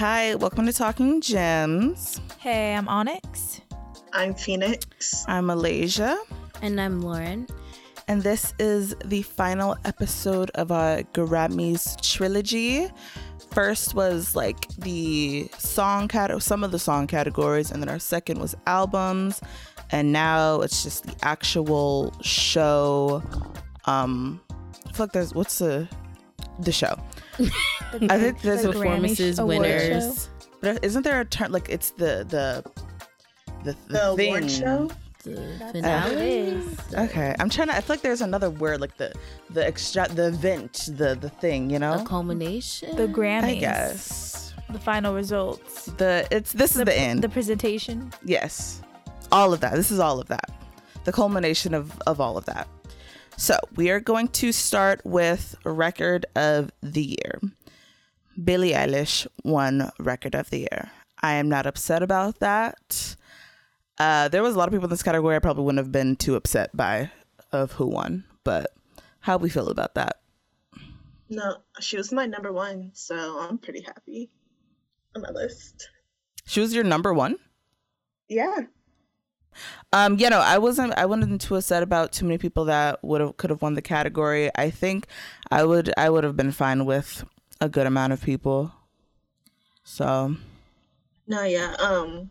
Hi, welcome to Talking Gems. Hey, I'm Onyx. I'm Phoenix. I'm Malaysia. And I'm Lauren. And this is the final episode of our Grammys trilogy. First was like the song cat, some of the song categories, and then our second was albums, and now it's just the actual show. Um, I feel like there's what's the the show? I think there's the a Performances, Grammy winners. show. But isn't there a term like it's the the the, the, The thing? award show? The finale. what it is. Okay, I'm trying to. I feel like there's another word like the the extra the event the the thing. You A know. culmination. The Grammys. I guess The final results. the it's this is the, end. The presentation. yes, all of that. This is all of that. The culmination of of all of that. So we are going to start with record of the year. Billie Eilish won record of the year. I am not upset about that. Uh, there was a lot of people in this category I probably wouldn't have been too upset by of who won, but how do we feel about that? No, she was my number one, so I'm pretty happy on my list. She was your number one. Yeah. Um, you know, I wasn't I wasn't too upset about too many people that would have could have won the category. I think I would I would have been fine with a good amount of people. So No, yeah. Um,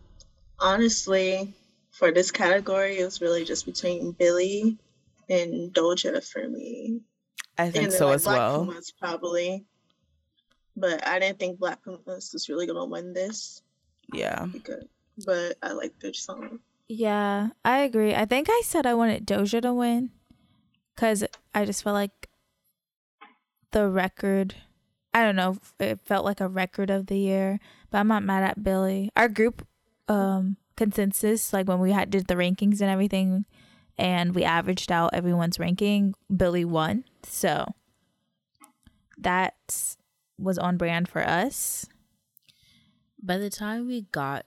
honestly, for this category, it was really just between Billie and Doja for me. I think so like, as Black well. Pumas probably. But I didn't think Black Pumas was really gonna win this Yeah. because, but I like their song. Yeah, I agree. I think I said I wanted Doja to win because I just felt like the record. I don't know. It felt like a record of the year, but I'm not mad at Billie. Our group um consensus, like when we had did the rankings and everything, and we averaged out everyone's ranking, Billie won. So that was on brand for us. By the time we got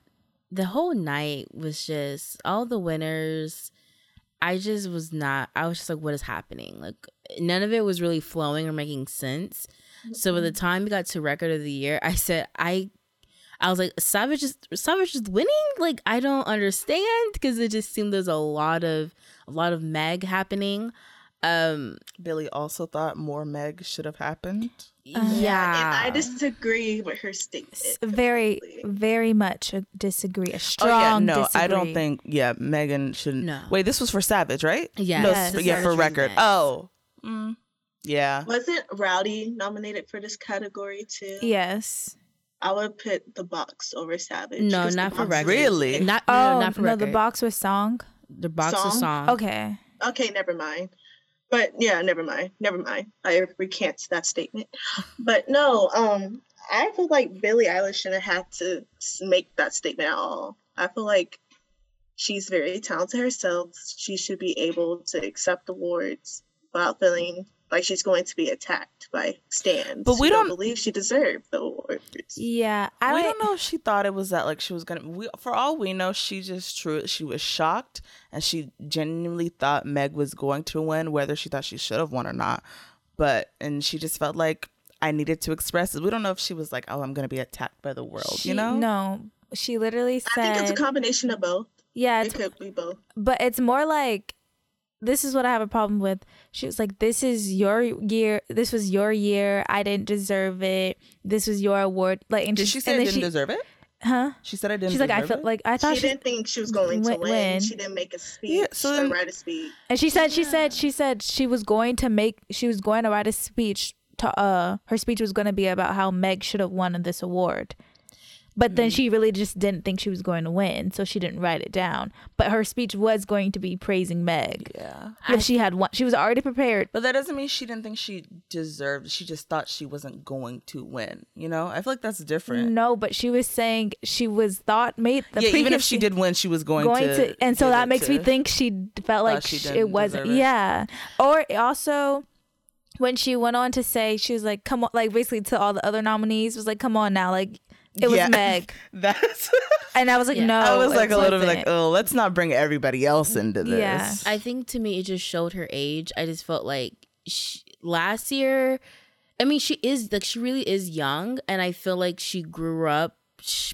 the whole night was just all the winners. I just was not. I was just like, what is happening? Like none of it was really flowing or making sense. So by the mm-hmm. time we got to record of the year, I said I. I was like, Savage is Savage is winning. Like I don't understand because it just seemed there's a lot of a lot of Meg happening. Um, Billie also thought more Meg should have happened. yeah, And I disagree with her statement. Very, completely. very much a disagree. A strong oh yeah, no, disagree. I don't think yeah, Megan shouldn't. No. Wait, this was for Savage, right? Yeah, No, Yes. s- yeah, for record. Remix. Oh. Mm, yeah. Wasn't Roddy nominated for this category too? Yes. I would put the box over Savage. No, 'cause The not for record. Really? not no, Oh not for no, record. the box was song. the box of Song? song. Okay. Okay, never mind. But yeah, never mind. Never mind. I recant that statement. But no, um, I feel like Billie Eilish shouldn't have to make that statement at all. I feel like she's very talented herself. She should be able to accept awards without feeling like she's going to be attacked by stans. But we who don't- believe she deserved the awards. Yeah, I we don't know if she thought it was that like she was gonna we, for all we know she just true she was shocked and she genuinely thought meg was going to win whether she thought she should have won or not but and she just felt like i needed to express it we don't know if she was like oh i'm gonna be attacked by the world She- you know No, she literally said. I think it's a combination of both. "Yeah, It could be both. but it's more like." This is what I have a problem with. She was like, "This is your year. This was your year. I didn't deserve it. This was your award." Like, and did she say and i didn't deserve it Huh? she said i didn't She's like, I deserve feel it? like I thought She she, didn't think she was going to win- win. win. She didn't make a speech Yeah, so then- write a speech. And she said she said she said she was going to make she was going to write a speech to uh her speech was going to be about how Meg should have won this award. But then mm-hmm. she really just didn't think she was going to win, so she didn't write it down. But her speech was going to be praising Meg. yeah If she had won, she was already prepared. but that doesn't mean she didn't think she deserved she just thought she wasn't going to win you know i feel like that's different No, but she was saying she was thought made the yeah even if she did win she was going, going to, to, and so that makes me think she felt like she it wasn't it. yeah or also when she went on to say she was like come on like basically to all the other nominees was like come on now like it was Yeah. meg that's and i was like Yeah. no I was like a little bit like, oh, let's not bring everybody else into this. Yeah. I think to me it just showed her age. I just felt like sh last year I mean, she is like she really is young, and I feel like she grew up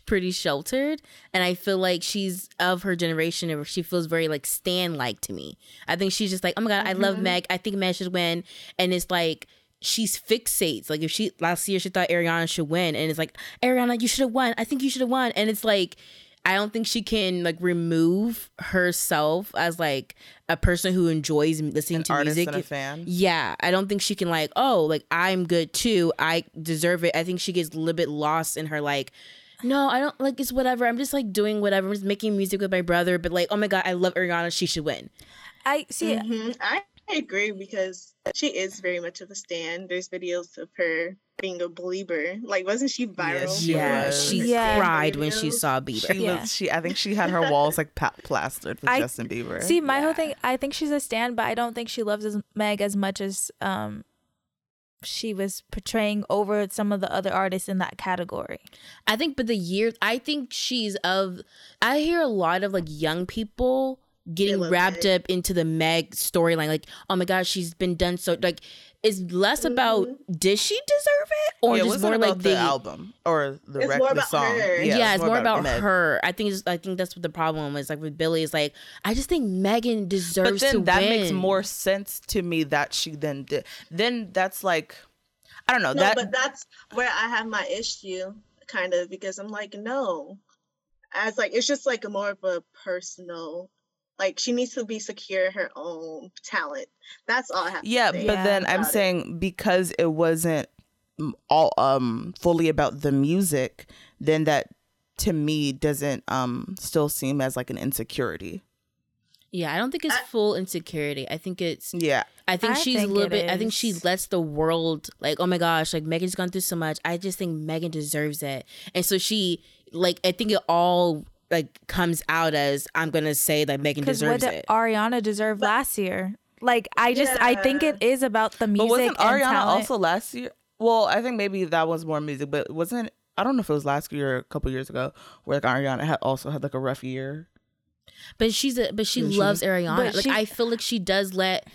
pretty sheltered, and I feel like she's of her generation, and she feels very like Stan like to me. I think she's just like, oh my god, I love mm-hmm. Meg. I think Meg should win, and it's like she's fixates. Like if she last year she thought Ariana should win, and it's like Ariana, you should have won. I think you should have won, and it's like. I don't think she can like remove herself as like a person who enjoys listening An to music. and a fan. Yeah, I don't think she can like, oh, like I'm good too. I deserve it. I think she gets a little bit lost in her like, no, I don't like it's whatever. I'm just like doing whatever. I'm just making music with my brother, but like, oh my god, I love Ariana. She should win. I see. Mhm. I agree because she is very much of a stan. There's videos of her being a believer. Like, wasn't she viral? Yes, she yeah, was. she Yeah. Stan cried when she saw Bieber. She Yeah. was she I think she had her walls like pa- plastered with I- Justin Bieber. See, my whole thing, I think she's a stan, but I don't think she loves as Meg as much as um she was portraying over some of the other artists in that category. I think, but the year, I think she's of. I hear a lot of like young people getting wrapped Meg. up into the Meg storyline. Like, oh my gosh, she's been done so. Like, it's less about mm-hmm. did she deserve it, or yeah, just more about like the they. album or the, It's rec- more the song. her. Yeah, it's, more about, Meg. her. I think. It's, I think that's what the problem is. Like with Billie, is like I just think Megan deserves. But deserves then to that win. makes more sense to me that she then did. Then that's like, I don't know No, that. but that's where I have my issue, kind of, because I'm like, no. As like, it's just like a more of a personal, like she needs to be secure her own talent. That's all I have. yeah, to say but then I'm it. saying because it wasn't all um fully about the music, then that to me doesn't um still seem as like an insecurity. Yeah, I don't think it's I- full insecurity. I think it's. Yeah, I think I she's think a little it bit. I think she is. lets the world like, oh my gosh, like Megan's gone through so much. I just think Megan deserves it, and so she like. I think it all like comes out as I'm gonna say that Megan Because what deserves did it. Ariana deserve last year? Like, I just, I think it is about the music. but wasn't and Ariana talent. also last year? Well, I think maybe that was more music, but wasn't I don't know if it was last year or a couple years ago where like Ariana had also had like a rough year. but she's a but she Didn't she? loves Ariana. But like she- I feel like she does let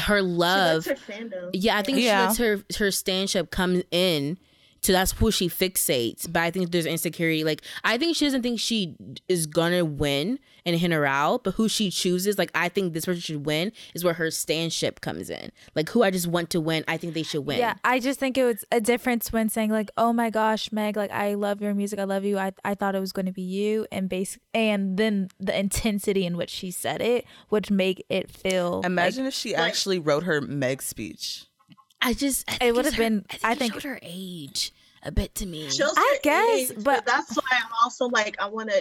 her She love. lets her fandom. yeah, I think Yeah. she lets her her standship come in. So that's who she fixates. But I think there's insecurity. Like I think she doesn't think she is gonna win and hit her out. But who she chooses, like I think this person should win, is where her standship comes in. Like who I just want to win, I think they should win. Yeah, I just think it was a difference when saying like, "Oh my gosh, Meg, like I love your music, I love you. I I thought it was going to be you," and base and then the intensity in which she said it would make it feel. like- Imagine if she like- actually wrote her Meg speech. I just I It would've been- I think, I think- showed her age a bit to me. I guess, age, but- that's why I'm also like, I want to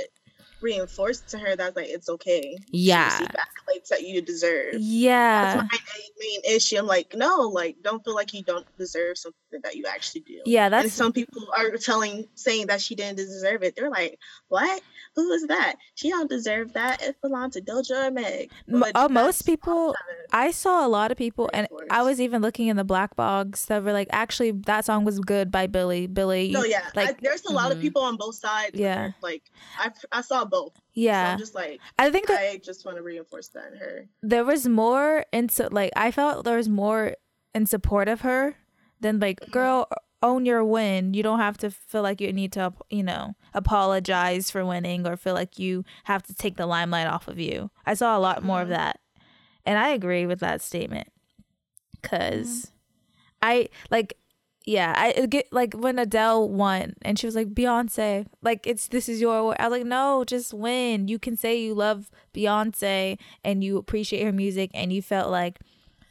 reinforce to her that like it's okay. Yeah. receive accolades that you deserve. yeah, That's my main issue. I'm like, no, like, don't feel like you don't deserve something that you actually do. yeah. and That's some people are telling, saying that she didn't deserve it. They're like, what? Who is that? She don't deserve that. It belongs to Doja or Meg. But oh, most people- I saw a lot of people, and I was even looking in the black box that were like, actually, that song was good by Billie. Billie, No, yeah. like I, there's a lot of Mhm. people on both sides. Yeah. Yeah. Like, I, I saw both. So yeah. I'm just like, I think that I just want to reinforce that in her. there was more into like I felt there was more in support of her than like Mm-hmm. girl own your win. You don't have to feel like you need to you know apologize for winning or feel like you have to take the limelight off of you. I saw a lot more of Mhm. that, and I agree with that statement because Mm-hmm. I like. Yeah, I get like when Adele won and she was like Beyonce, like it's this is your award. I was like, no, just win. You can say you love Beyonce and you appreciate her music and you felt like,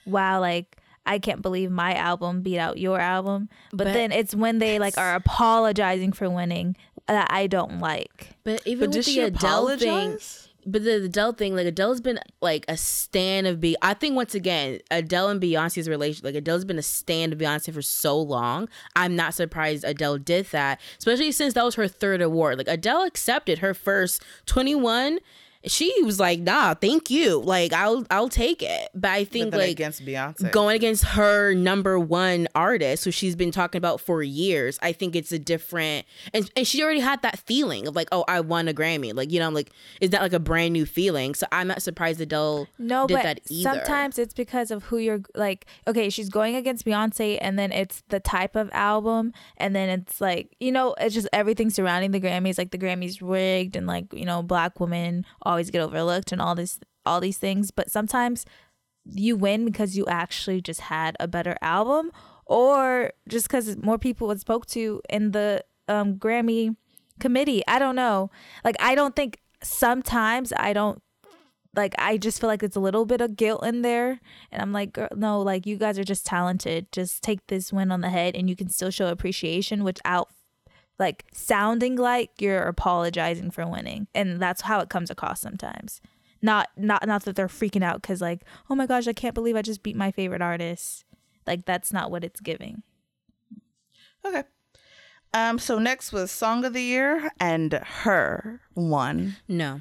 wow, like I can't believe my album beat out your album. But, But then it's when they like are apologizing for winning that I don't like. But even But with did the she Adele thing, apologize? But the Adele thing, like Adele's been like a stan of Be. I think once again, Adele and Beyonce's relation, like Adele's been a stan of Beyonce for so long. I'm not surprised Adele did that, especially since that was her third award. Like Adele accepted her first 21 she was like, "Nah, thank you. Like, I'll I'll take it." But I think But then like against Beyonce. going against her number one artist who she's been talking about for years i think it's a different and, and she already had that feeling of like oh i won a grammy like you know like is that like a brand new feeling so i'm not surprised adele No, did but that either sometimes it's because of who you're like. Okay, she's going against Beyonce, and then it's the type of album, and then it's like you know, it's just everything surrounding the Grammys. Like the Grammys rigged, and like you know, black women always get overlooked, and all this, all these things. But sometimes you win because you actually just had a better album, or just because more people was spoke to in the um, Grammy committee. I don't know. Like I don't think sometimes I don't like I just feel like it's a little bit of guilt in there, and I'm like, girl, no, like you guys are just talented. Just take this win on the head, and you can still show appreciation without like sounding like you're apologizing for winning, and that's how it comes across sometimes. Not not not that they're freaking out because like, oh my gosh, I can't believe I just beat my favorite artist. Like that's not what it's giving. Okay. Um. So next was Song of the Year, and H.E.R. won no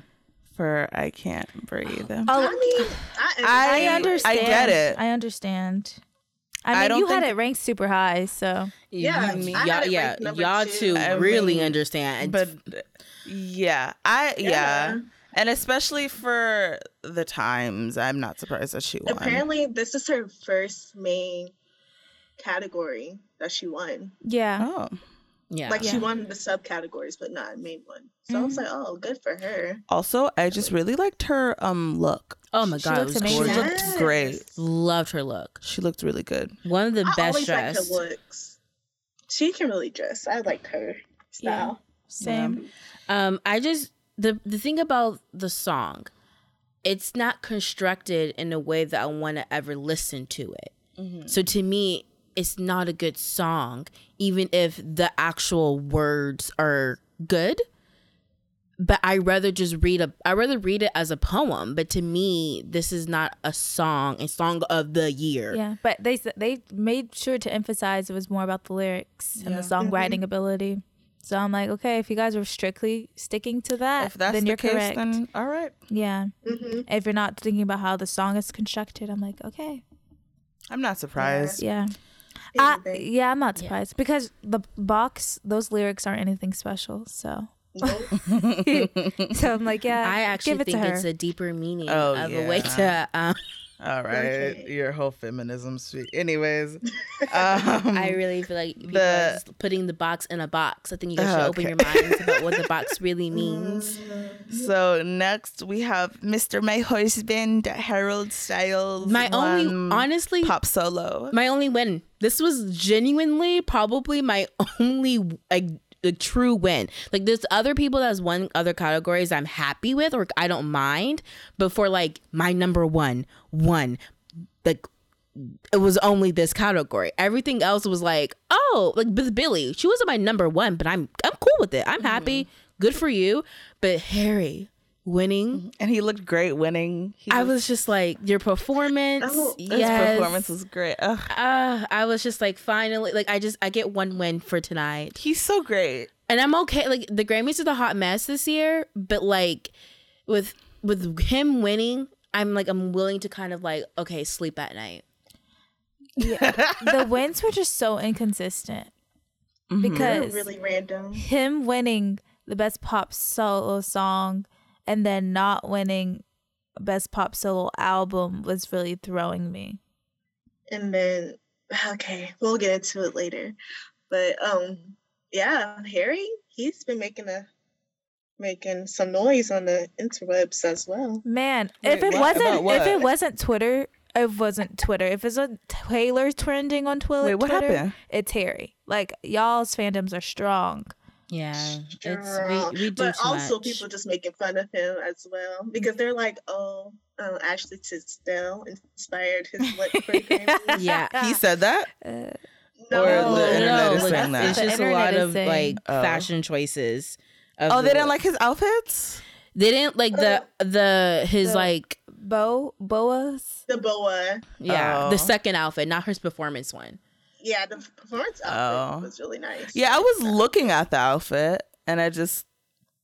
for "I Can't Breathe." Oh, I mean, I, I- I understand. I get it. I understand. I I mean, don't you had it ranked super high, so Yeah, You- I y'all, had yeah y'all two. two really mean, understand but yeah, I yeah. Yeah. and especially for the times, I'm not surprised that she won. apparently this is her first main category that she won. yeah. Oh, yeah Like Yeah. she won the subcategories, but not main one. So I was Mhm. like, oh, good for her. also, I just really liked her um look. oh my She god it looks was amazing. She gorgeous. looked great. loved her look She looked really good. one of the I best always dressed looks. She can really dress. I like her style. Same. Um, I just the the thing about the song, it's not constructed in a way that I want to ever listen to it. So to me, it's not a good song, even if the actual words are good. But I rather just read a I rather read it as a poem. But to me, this is not a song, a song of the year. Yeah, but they they made sure to emphasize it was more about the lyrics and Yeah. the songwriting ability. So I'm like, okay, if you guys are strictly sticking to that, If that's then the you're case, correct. then all right. yeah. hmm If you're not thinking about how the song is constructed, I'm like, okay, I'm not surprised. yeah. I, yeah, I'm not Yeah. surprised because the box, those lyrics aren't anything special. So, Nope. so I'm like, yeah, I actually give it think to her. it's a deeper meaning Oh, of a way to um, All right, Okay. your whole feminism speak. Anyways, um, I really feel like people the- are just putting the box in a box. I think you guys should open your minds about what the box really means. so next we have Mr. My Husband, Harold Styles. My only, honestly, pop solo. my only win. This was genuinely probably my only like a true win. Like there's other people that's won other categories I'm happy with or I don't mind, but for like my number one, one, like it was only this category. Everything else was like, oh, like with Billie, she wasn't my number one, but I'm I'm cool with it. I'm happy. Mm-hmm. Good for you. But Harry winning, and he looked great winning. He I was just like your performance. Oh, his yes. performance was great. Ugh, Uh, I was just like finally like I just I get one win for tonight. he's so great. And I'm okay. Like the Grammys are the hot mess this year, but like with with him winning, I'm like I'm willing to kind of like okay, sleep at night. Yeah. The wins were just so inconsistent Mhm. They're because really random. him winning the best pop solo song and then not winning best pop solo album was really throwing me. And then, okay, we'll get into it later. But um, yeah, Harry, he's been making a making some noise on the interwebs as well. Man, Wait, if it what? wasn't if it wasn't Twitter, it wasn't Twitter. If it's a Taylor trending on Twitter, Wait, what Twitter, happened? It's Harry. Like y'all's fandoms are strong. Yeah, it's we, we do but too also much. people just making fun of him as well because they're like, oh, uh, Ashley Tisdale inspired his look for the Grammys. yeah. He said that. Uh, No, Or the internet is saying that. It's just a lot of saying- like Oh. fashion choices. of Oh, they didn't like his outfits. They didn't like the the his The- like Bo Boas. the boa. yeah Oh. the second outfit, not his performance one. Yeah, the performance outfit Oh. was really nice. Yeah, I was looking at the outfit and I just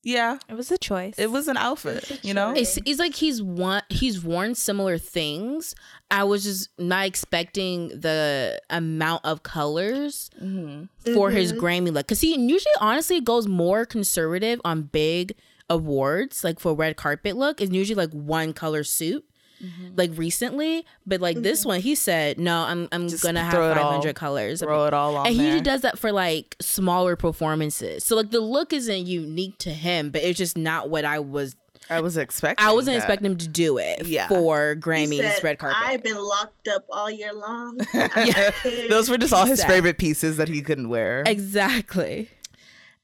Yeah, It was a choice. it was an outfit. It's You know. It's, it's like he's one he's worn similar things. I was just not expecting the amount of colors Mm-hmm. for his Mhm. Grammy look because he usually honestly goes more conservative on big awards like for red carpet look is usually like one color suit Mm-hmm. like recently but like this mm-hmm. one he said no i'm i'm Just gonna have throw it all- 500 colors throw it all on and he there. usually does that for like smaller performances so like the look isn't unique to him but it's just not what i was I was expecting. i wasn't that. expecting him to do it Yeah. for grammys said, red carpet I've been locked up all year long. Yeah. Those were just all his Sad. favorite pieces that he couldn't wear. exactly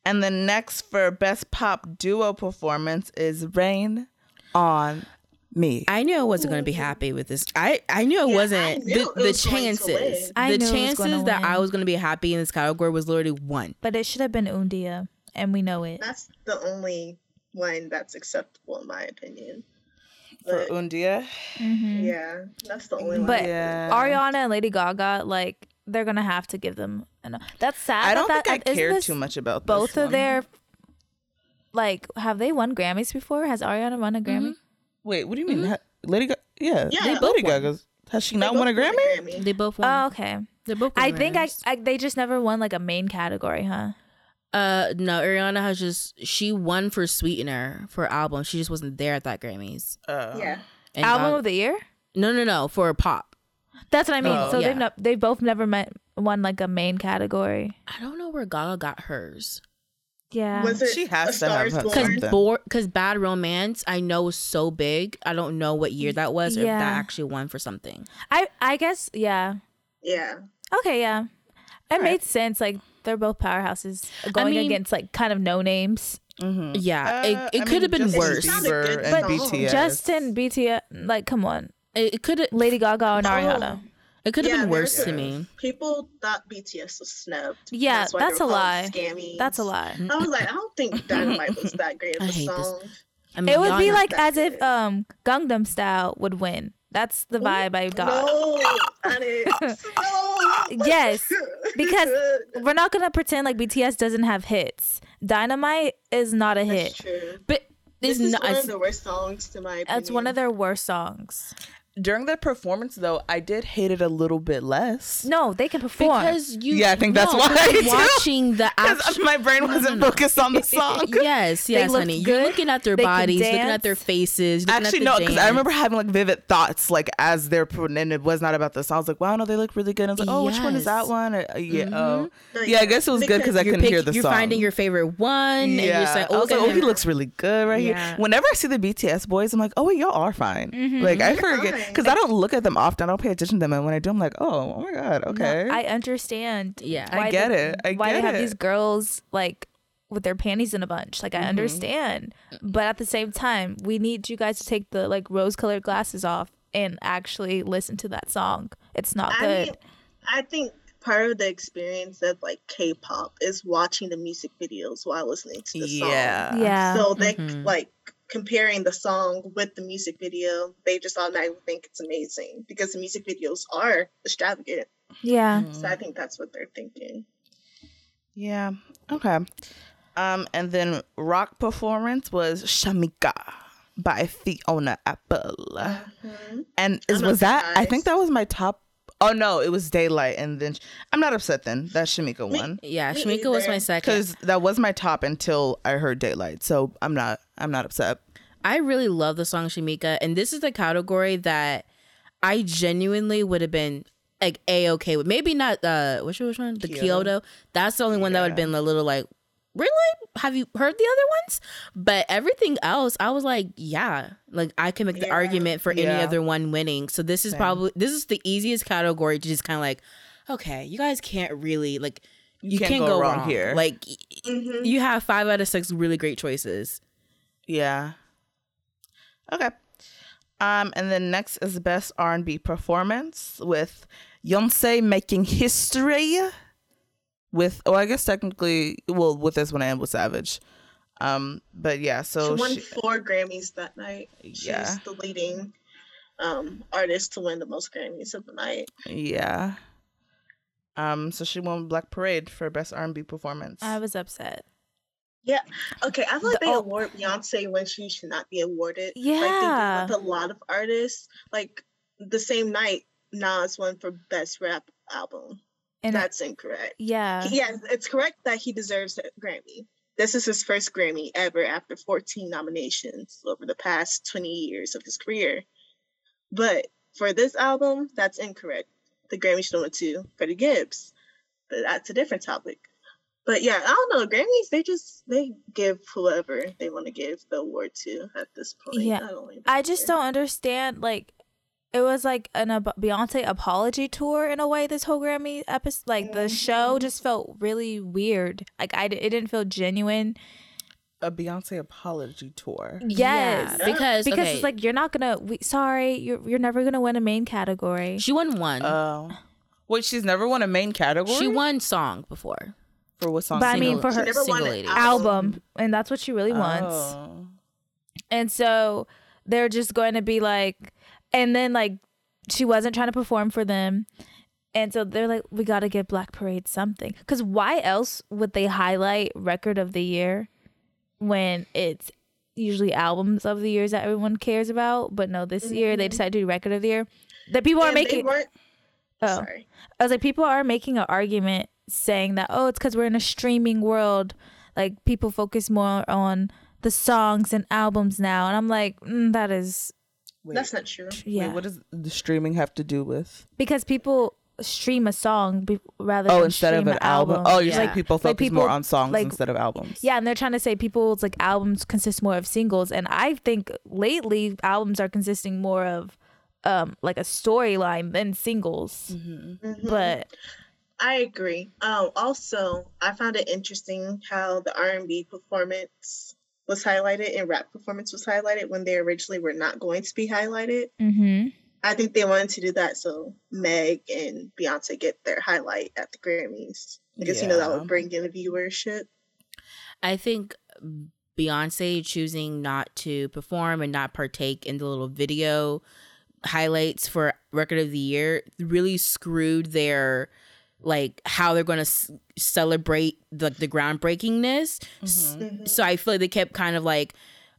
And the next for best pop duo performance is Rain on Me. I knew I wasn't going to be happy with this. I I knew I Yeah, wasn't. knew the it the was going chances. I the knew it was gonna chances that I was going to be happy in this category was literally one. but it should have been Un Día, and we know it. That's the only one that's acceptable in my opinion. for But, Un Día. Mhm. yeah, that's the only one. But Yeah. Ariana and Lady Gaga, like they're gonna have to give them. An, that's sad. I don't that, think that, I care too much about Both this of one. their, like, have they won Grammys before? Has Ariana won a Grammy? Wait, what do you mean? Ha- Lady Gaga? Yeah, Yeah, Lady they both won. Gaga's. Has she They not won a won Grammy? They both won. Oh, okay. They both. I won think I, I they just never won like a main category, huh? Uh, no, Ariana has just she won for Sweetener for album. She just wasn't there at that Grammys. Uh, yeah. And Album Gaga- of the year. no, no, no, for pop. That's what I mean. Oh, so yeah. they've not, they both never met won like a main category. I don't know where Gaga got hers. Yeah. Was it She has A to have her- Born? Cause, Something. Cause Bad Romance, I know was so big. I don't know what year that was, or if Yeah. that actually won for something. I I guess yeah. Yeah. Okay, yeah. It Alright. made sense. Like they're both powerhouses going mean- against like kind of no names. mhm. Yeah, Uh, it, it could have been Justin worse. It's not Bieber and song. BTS. Justin, BTS, like come on, It, it could. Lady Gaga and Oh. Ariana. It could have Yeah, been worse there's to me. People thought BTS was snubbed. Yeah, why they that's a lie. Scammies. That's a lie. I was like, I don't think Dynamite was that great of I a hate this. song. I mean, It would be like that as if good. um Gangnam Style would win. That's the vibe I got. No, no. Yes, because We're not gonna pretend like BTS doesn't have hits. Dynamite is not a That's hit. true. but This it's is not. one of the worst songs to my opinion. It's one of their worst songs. During the performance, though, I did hate it a little bit less. No, they can perform. because you. Yeah, I think that's no, why because I do. watching the 'Cause actual. my brain wasn't focused on the song. Yes, yes, looked honey. good. You're looking at their They can bodies, looking at their faces. looking at Actually, the no, because I dance. remember having like vivid thoughts, like as they're putting in. It was not about the song. I was like, "Wow, no, they look really good." And I was like, "Oh, which one is that Yes. one?" Or, uh, yeah, Mhm. oh, No, yeah. I guess it was good because I You're couldn't hear pick- the You're song. finding your favorite one. And you're yeah, just like, I was like, "Oh, he looks really good right Yeah. here." Whenever I see the BTS boys, I'm like, "Oh, wait, y'all are fine." Mhm. Like I forget fine. Because I don't look at them often. I don't pay attention to them, and when I do, I'm like, "Oh, oh my god, okay." I understand. Yeah. I get the- it. I get it why get they have it. these girls like with their panties in a bunch. Like I Mhm. understand, but at the same time, we need you guys to take the like rose-colored glasses off and actually listen to that song. It's not I good. mean, I think part of the experience of like K-pop is watching the music videos while listening to the song. yeah, yeah. So they Mhm. like comparing the song with the music video, they just automatically think it's amazing because the music videos are extravagant. yeah. So I think that's what they're thinking. Yeah. Okay. Um, and then rock performance was Shameika by Fiona Apple. Mhm. And is I'm was that I think that was my top Oh no, it was Daylight and then I'm not upset then that Shameika Me- won. Yeah, Me Shameika was my second. Because that was my top until I heard Daylight. So I'm not I'm not upset. I really love the song Shameika, and this is the category that I genuinely would have been like a okay with. Maybe not uh which which one the Kyoto. Kyoto. That's the only one that would have been a little like really. Have you heard the other ones? But everything else, I was like, yeah, like I can make the Yeah. argument for any other one winning. So this is Same. probably this is the easiest category to just kind of like, okay, you guys can't really like. You, can't, go, wrong, here. Like Mhm. you have five out of six really great choices. Yeah. Okay. Um, and then next is best R and B performance with Yoncé making history. With oh, I guess technically, well, with this one I am with Savage. Um, but yeah, so she won she- four Grammys that night. She's Yeah. the leading um, artist to win the most Grammys of the night. yeah. Um, so she won Black Parade for best R and B performance. I was upset. Yeah. Okay, I feel like The- they oh. award Beyonce when she should not be awarded. Yeah. Like they do with a lot of artists. Like the same night, Nas won for best rap album. And That's incorrect. yeah. Yes, it's correct that he deserves a Grammy. This is his first Grammy ever after 14 nominations over the past 20 years of his career. But for this album, that's incorrect. The Grammy should have went to Freddie Gibbs. But that's a different topic. But yeah, I don't know. Grammys, they just they give whoever they want to give the award to at this point. Yeah. I, I just don't understand. Like, it was like an ab- Beyonce apology tour in a way. This whole Grammy episode, like the show, Mhm. just felt really weird. Like I, d- it didn't feel genuine. A Beyonce apology tour. Yes, Yeah, because because okay, it's like you're not gonna. We, sorry, you're you're never gonna win a main category. she won one. Oh. Wait, she's never won a main category? she won song before. for what song? But I mean, for her never won single an album, and that's what she really wants. Oh. And so they're just going to be like, and then like she wasn't trying to perform for them. And so they're like, we got to give Black Parade something. Because why else would they highlight record of the year when it's usually albums of the years that everyone cares about? But no, this year they Mhm. decided to do record of the year. That people are And they making. Oh. Sorry. I was like, people are making an argument saying that, oh, it's because we're in a streaming world. Like, people focus more on the songs and albums now. And I'm like, mm, that is, Wait, That's not true. yeah. wait, what does the streaming have to do with? because people stream a song be- rather Oh, than instead of stream an album. Oh, you're saying Yeah. people Like, focus people- more on songs like- instead of albums. Yeah, and they're trying to say people's like albums consist more of singles, and I think lately albums are consisting more of um like a storyline than singles. Mhm. Mhm. But I agree. Um, also, I found it interesting how the R and B performance was highlighted and rap performance was highlighted when they originally were not going to be highlighted. hmm I think they wanted to do that so Meg and Beyonce get their highlight at the Grammys because you know that would bring in viewership. I think Beyonce choosing not to perform and not partake in the little video highlights for record of the year really screwed their like how they're going to s- celebrate the the groundbreakingness. S- Mhm. So I feel like they kept kind of like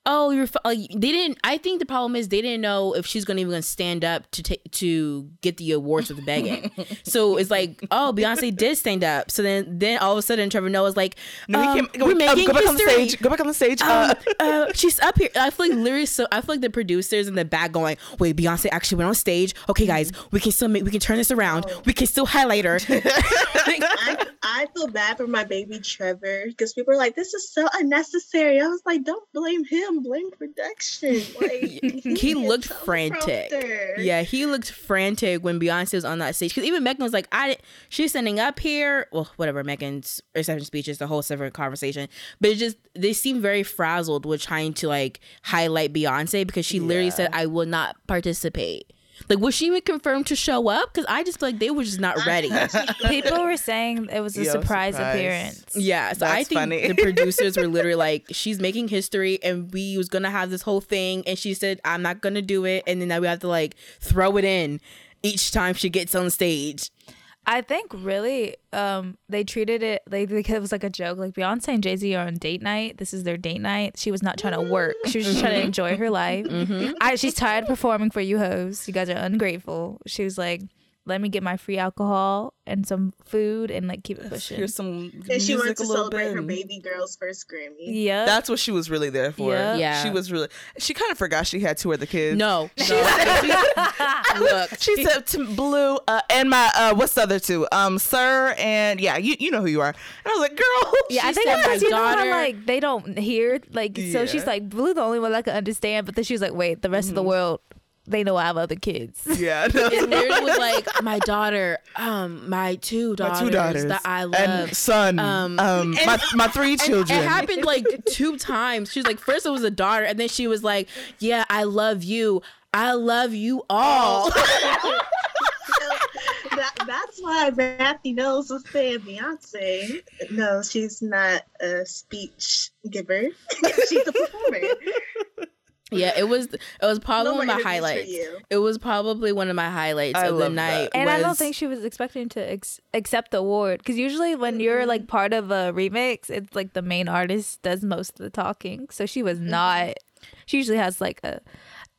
oh you're f-, like they didn't i think the problem is they didn't know if she's gonna even gonna stand up to take to get the awards with begging so it's like oh beyonce did stand up so then then all of a sudden trevor noah's like No, he um, came- go, we're uh, making go back on the history stage. Go back on the stage. um, Uh, uh, she's up here. I feel like literally, so I feel like the producers in the back going, "Wait, Beyonce actually went on stage. Okay, guys, we can still make, we can turn this around. We can still highlight her." I, I feel bad for my baby Trevor because people are like, "This is so unnecessary." I was like, "Don't blame him. Blame production." Like He a looked frantic. yeah, he looked frantic when Beyonce was on that stage because even Megan was like, "I, she's standing up here." Well, whatever. Megan's reception speech is a whole separate conversation, but it just they seem very frazzled with trying to like highlight Beyonce because she literally Yeah. said, "I will not participate." Like, was she even confirmed to show up? Because I just feel like they were just not ready. people were saying it was a Yo, surprise, surprise. appearance. Yeah, so I think funny. the producers were literally like, "She's making history, and we was gonna have this whole thing," and she said, "I'm not gonna do it," and then now we have to like throw it in each time she gets on stage. I think really, um, they treated it like because it was like a joke. Like Beyonce and Jay Z are on date night. This is their date night. She was not trying to work. She was just trying to enjoy her life. Mm-hmm. I, she's tired of performing for you hoes. You guys are ungrateful. She was like, let me get my free alcohol and some food and like keep it pushing. here's some And she wanted to celebrate bit. her baby girl's first Grammy. Yeah. That's what she was really there for. Yeah. Yeah. She was really. She kind of forgot she had two other kids. No, She no. said, look, she said to Blue uh, and my uh, what's the other two? Um, Sir and yeah, you you know who you are. And I was like, girl. yeah, I think said that's my you know how like they don't hear like so she's like Blue the only one that can understand, but then she was like, wait, the rest of the world they know I have other kids. Yeah. no. it literally was like my daughter, um, my two my daughters, two daughters that I love. and son. Um, Um, my my three children. It happened like two times. She was like, first it was a daughter, and then she was like, "Yeah, I love you. I love you all." that, that's why Matthew Knowles was saying Beyonce. No, she's not a speech giver. she's a performer. Yeah, it was. It was probably No one of my highlights. It was probably one of my highlights I of the night. that. And I don't think she was expecting to ex- accept the award because usually when you're like part of a remix, it's like the main artist does most of the talking. So she was not. She usually has like a.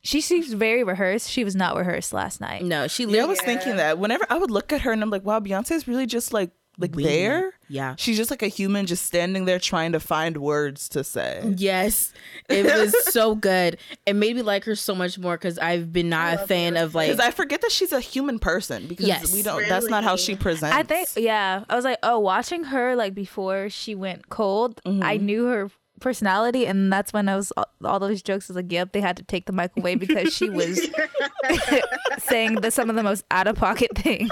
She seems very rehearsed. She was not rehearsed last night. No, she. Yeah, I was thinking that whenever I would look at her and I'm like, wow, Beyonce's really just like like Winging there. Yeah. She's just like a human just standing there trying to find words to say. Yes, it was so good. It made me like her so much more because I've been not a love fan of like. Because I forget that she's a human person because Yes. we don't that's not how she presents. I think yeah. I was like, oh, watching her like before she went cold, I mm-hmm. knew her personality, and that's when I was all, all those jokes. was like, yep, they had to take the mic away because she was saying the, some of the most out of pocket things.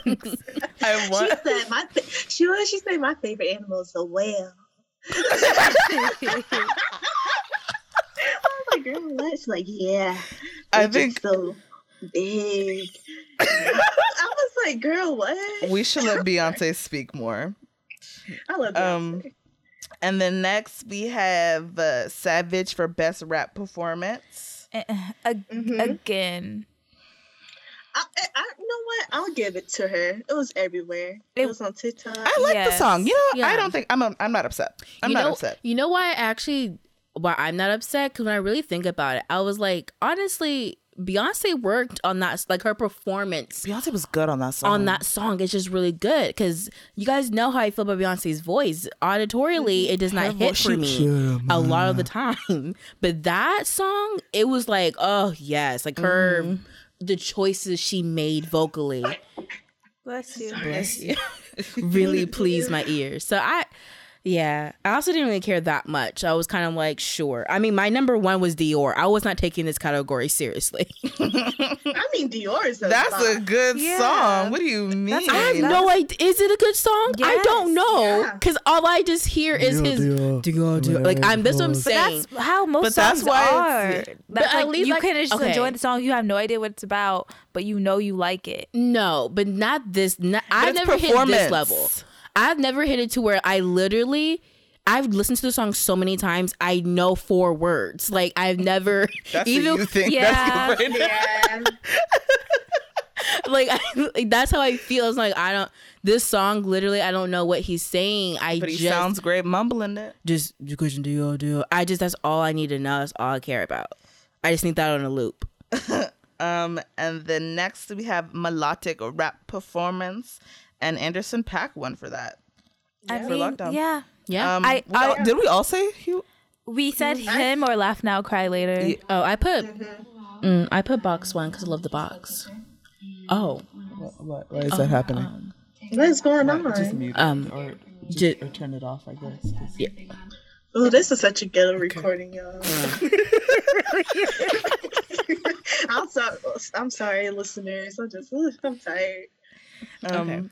I She said my fa- she was she said my favorite animal is a whale. I was like, girl, what? She's like, yeah. I think- so big. I was like, girl, what? we should let Beyonce speak more. I love um, Beyonce. And then next we have uh, Savage for best rap performance. A- Mhm. Again, I, I, I, you know what? I'll give it to her. It was everywhere. It, It- was on TikTok. I like the song. You know, I don't think I'm. A, I'm not upset. I'm you not know, upset. You know why? I actually, why I'm not upset because when I really think about it, I was like, honestly, Beyonce worked on that, like her performance Beyonce was good on that song. on that song it's just really good because you guys know how I feel about Beyonce's voice. Auditorially, it does not Her hit for she- me a lot of the time. But that song, it was like, oh yes, like her, Mm-hmm. the choices she made vocally bless you. Bless you. really pleased my ears. So I. Yeah, I also didn't really care that much. I was kind of like, sure. I mean, my number one was Dior. I was not taking this category seriously. I mean, Dior is a That's a good Yeah. song. What do you mean? That's- I have That's- no idea. Is it a good song? I don't Yes. know Yeah. because all I just hear is his Dior, Dior. Like I'm. That's what I'm But saying. that's how most But that's songs why are. it's- That's But at like, least, you like- can just okay. enjoy the song. You have no idea what it's about, but you know you like it. No, but not this. Not, I've never hit this level. I've never hit it to where I literally. I've listened to the song so many times. I know four words. Like I've never That's even you think. Yeah. Yeah. like, I, like that's how I feel. It's like I don't. This song literally, I don't know what he's saying. I But he just sounds great mumbling it. just question Dior Dior. I just that's all I need to know. That's all I care about. I just need that on a loop. Um, and then next we have melodic rap performance, and Anderson .Paak won for that. I For mean, lockdown. yeah. Yeah. Um, I- we all- I- did we all say he? We said him or laugh now, cry later. Yeah. oh, I put. Mm, I put box one because I love the box. Oh, What, why is that happening? What's going on? mute um, or, ju- or turn it off. I guess. yeah. Oh, this is such a ghetto recording, y'all. I'm sorry. I'm sorry, listeners. I'm just. I'm tired. Um, okay.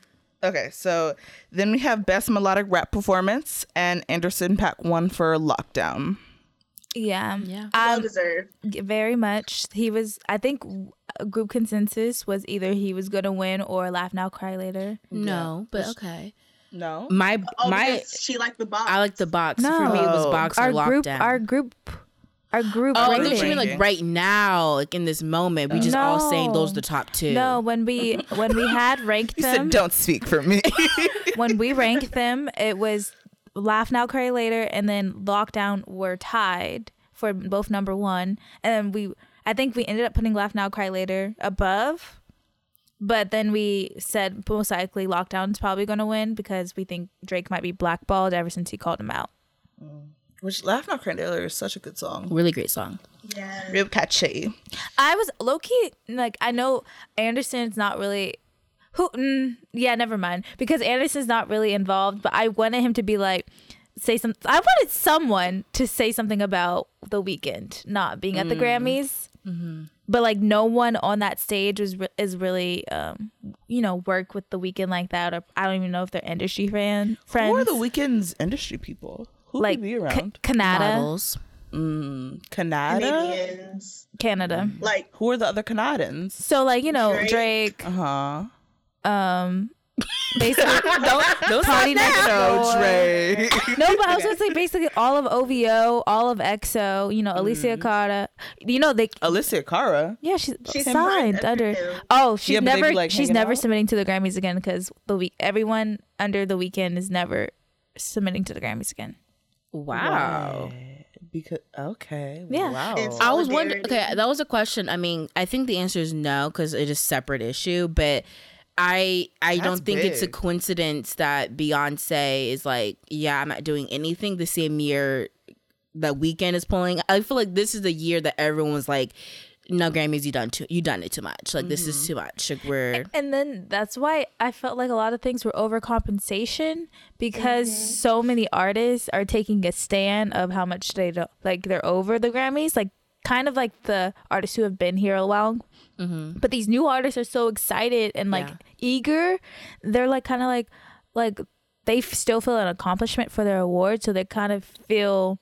So then we have best melodic rap performance, and Anderson .Paak won for Lockdown. Yeah. Yeah. Well Um, deserved. very much. He was. I think group consensus was either he was gonna win or laugh now, cry later. No, but okay. No. My Oh, my. she liked the box. I like the box. No. For me, it was box or Our group. lockdown. Our group. Our group. Oh, I thought you mean like right now, like in this moment. We just all saying those are the top two. No, when we when we had ranked You them, said don't speak for me. when we ranked them, it was Laugh Now Cry Later and then Lockdown were tied for both number one. And then we I think we ended up putting Laugh Now Cry Later above. But then we said most likely Lockdown's probably gonna win because we think Drake might be blackballed ever since he called him out. Mm. Which Laugh Not Cry Later is such a good song. really great song. Yeah. Real catchy. I was low key like I know Anderson's not really who mm, yeah never mind because Anderson's not really involved but I wanted him to be like say some I wanted someone to say something about the Weeknd not being at the Grammys but like no one on that stage was re- is really um you know work with the Weeknd like that or I don't even know if they're industry fan friends Who are the Weeknd's industry people? Who like could be Ca- around? Canada Models. Mm, Canada. Canadians. Canada Like, Who are the other Canadians? so like you know Drake. Drake Uh huh. um basically don't don't Party next now. door. No, No, but I was gonna say basically all of OVO, all of XO, you know, Alicia Mm. Cara. You know, they Alessia Cara. yeah, she's, She's signed signed under. under. Oh, she's Yeah, but they be, never like, she's never out? submitting to the Grammys again because the week everyone under the Weeknd is never submitting to the Grammys again. Wow. Because okay. Yeah. Wow. I was wondering. Okay, that was a question. I mean, I think the answer is no because it is a separate issue. But I I That's don't think it's a coincidence that Beyonce is like, yeah, I'm not doing anything the same year that Weeknd is pulling. I feel like this is the year that everyone was like, no Grammys, you done too, you done it too much. Like this is mm-hmm. too much. Like we're And then that's why I felt like a lot of things were overcompensation because mm-hmm. so many artists are taking a stand of how much they don't like they're over the Grammys, like kind of like the artists who have been here a while. Mm-hmm. But these new artists are so excited and like Yeah. eager. They're like kind of like like they f- still feel an accomplishment for their award, so they kind of feel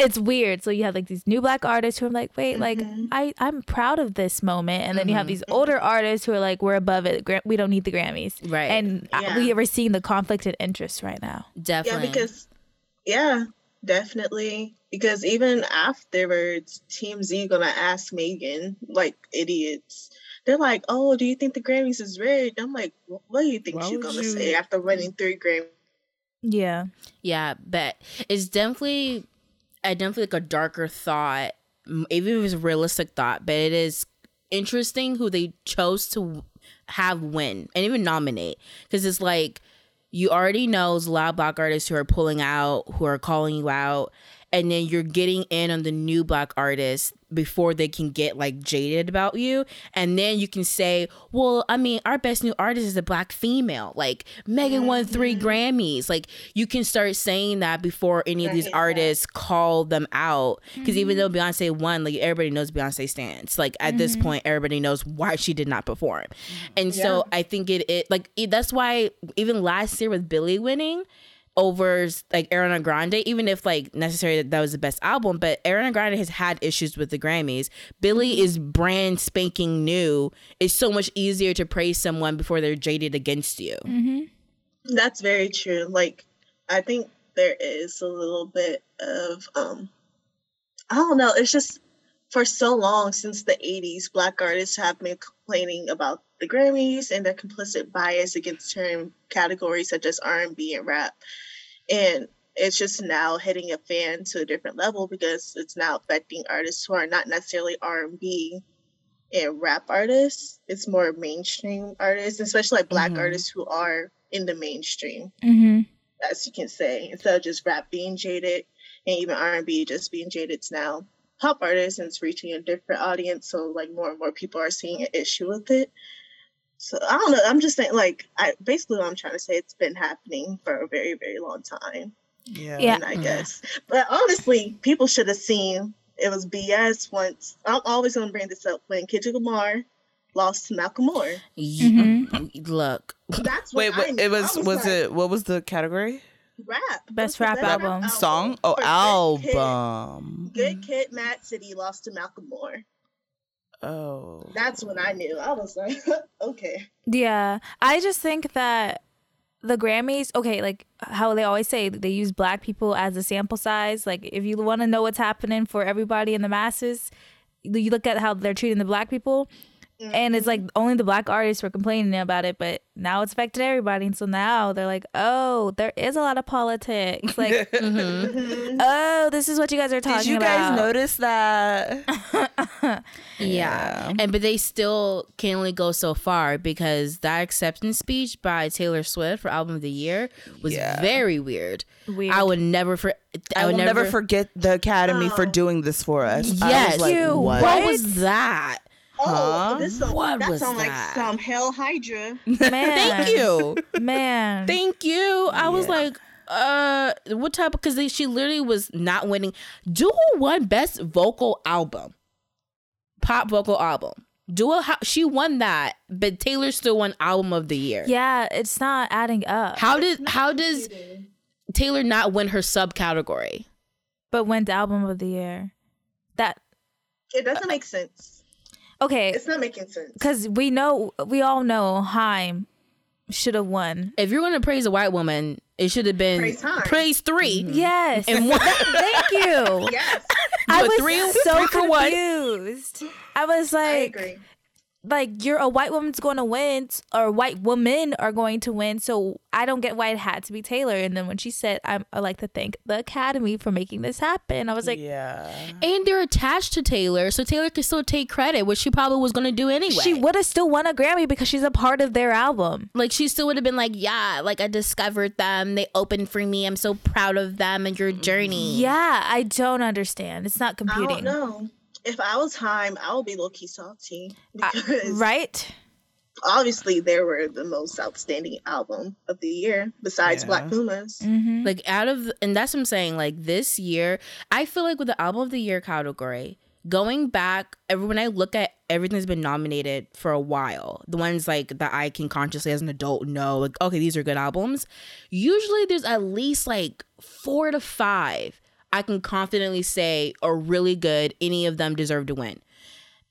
it's weird. So you have like these new black artists who are like, wait, like mm-hmm. I I'm proud of this moment, and then you have mm-hmm. these older artists who are like, we're above it. Gra- We don't need the Grammys, Right. And Yeah. we are seeing the conflict in interest right now. definitely Yeah, because yeah, definitely. Because even afterwards, TMZ gonna ask Megan like idiots. They're like, "Oh, do you think the Grammys is rigged?" I'm like, "What do you think Why she's gonna you- say after winning three Grammys?" Yeah, Yeah, but it's definitely, I definitely like a darker thought, m- even if it's a realistic thought, but it is interesting who they chose to have win and even nominate. Because it's like you already know a lot of black artists who are pulling out, who are calling you out, and then you're getting in on the new black artists before they can get like jaded about you. And then you can say well i mean our best new artist is a black female. Like megan won three mm-hmm. grammys. Like you can start saying that before any of these artists call them out. Because even though mm-hmm. beyonce won like everybody knows beyonce stands. Like at this mm-hmm. point everybody knows why she did not perform. And so i think it, it like it, that's why even last year with billie winning over like Ariana Grande, even if like necessarily that was the best album, but Ariana Grande has had issues with the Grammys. Billie is brand spanking new. It's so much easier to praise someone before they're jaded against you. That's very true. Like, I think there is a little bit of um, I don't know. It's just for so long since the '80s, black artists have been complaining about the Grammys and their complicit bias against certain categories such as R&B and rap, and it's just now hitting a fan to a different level because it's now affecting artists who are not necessarily R&B and rap artists. It's more mainstream artists, especially like black Mhm. artists who are in the mainstream, mm-hmm. as you can say, instead of just rap being jaded and even R&B just being jaded. It's now pop artists and it's reaching a different audience. So like more and more people are seeing an issue with it. So I don't know. I'm just saying, like, I basically what I'm trying to say. It's been happening for a very, very long time. Yeah. Yeah. and I mm-hmm. guess. But honestly, people should have seen it was BS once. I'm always going to bring this up when Kendrick Lamar lost to Macklemore. Mm-hmm. Y- Look, That's what Wait, I wait knew. it was I was like, it what was the category? rap Best It was the rap album. Song? Oh, For Good Kid- album. Good Kid, Mad City lost to Macklemore. Oh. That's when I knew. I was like, okay. Yeah, I just think that the Grammys, okay, like how they always say they use black people as a sample size. Like if you want to know what's happening for everybody in the masses, you look at how they're treating the black people. And it's like only the black artists were complaining about it, but now it's affected everybody. And so now they're like, oh, there is a lot of politics. Like, mm-hmm. Mm-hmm. oh, this is what you guys are talking about Did you about. guys notice that? yeah. And but they still can only go so far because that acceptance speech by Taylor Swift for album of the year was Yeah. very weird. Weird. I would never for I, will never, forget the Academy for Oh. doing this for us. I Yes. was like, You- what? What was that? Oh, Huh? this song, What that was sound like some Hail Hydra. Man. Thank you. Man. Thank you. I was like, uh, what type of? Because she literally was not winning. Dua won best vocal album, pop vocal album. Dua, how, she won that, but Taylor still won album of the year. yeah, it's not adding up. How did how does Taylor not win her subcategory? but went to album of the year. That It doesn't make sense. Okay, It's not making sense. because we know we all know Haim should have won. If you're gonna praise a white woman, it should have been Praise praise 3 mm-hmm. Yes. And one, Thank you. Yes, I was three- so three for one. confused. I was I like, agree. Like you're a white woman's going to win, or white women are going to win. So I don't get why it had to be Taylor. And then when she said, I'm, "I like to thank the Academy for making this happen," I was like, yeah. and they're attached to Taylor, so Taylor can still take credit, which she probably was gonna do anyway. she would have still won a Grammy because she's a part of their album. like she still would have been like, yeah, like I discovered them, they opened for me, I'm so proud of them and your journey. Yeah, I don't understand. It's not I don't computing, know. If I was Haim, I would be low key salty I- because right? obviously they were the most outstanding album of the year besides Yeah. Black Pumas. Mm-hmm. Like out of and that's what I'm saying. Like this year, I feel like with the album of the year category, going back, when I look at everything that's been nominated for a while, the ones like that I can consciously as an adult know, like okay, these are good albums. Usually, there's at least like four to five I can confidently say are really good. Any of them deserve to win.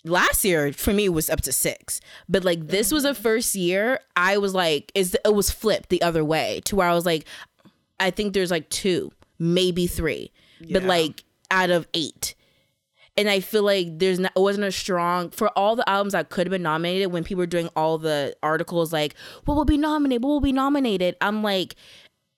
Last year for me was up to six. But like this was a first year i was like is it was flipped the other way to where i was like i think there's like two maybe three but like out of eight. And i feel like there's not it wasn't a strong for all the albums that could have been nominated when people were doing all the articles like what will be nominated? What will be nominated? I'm like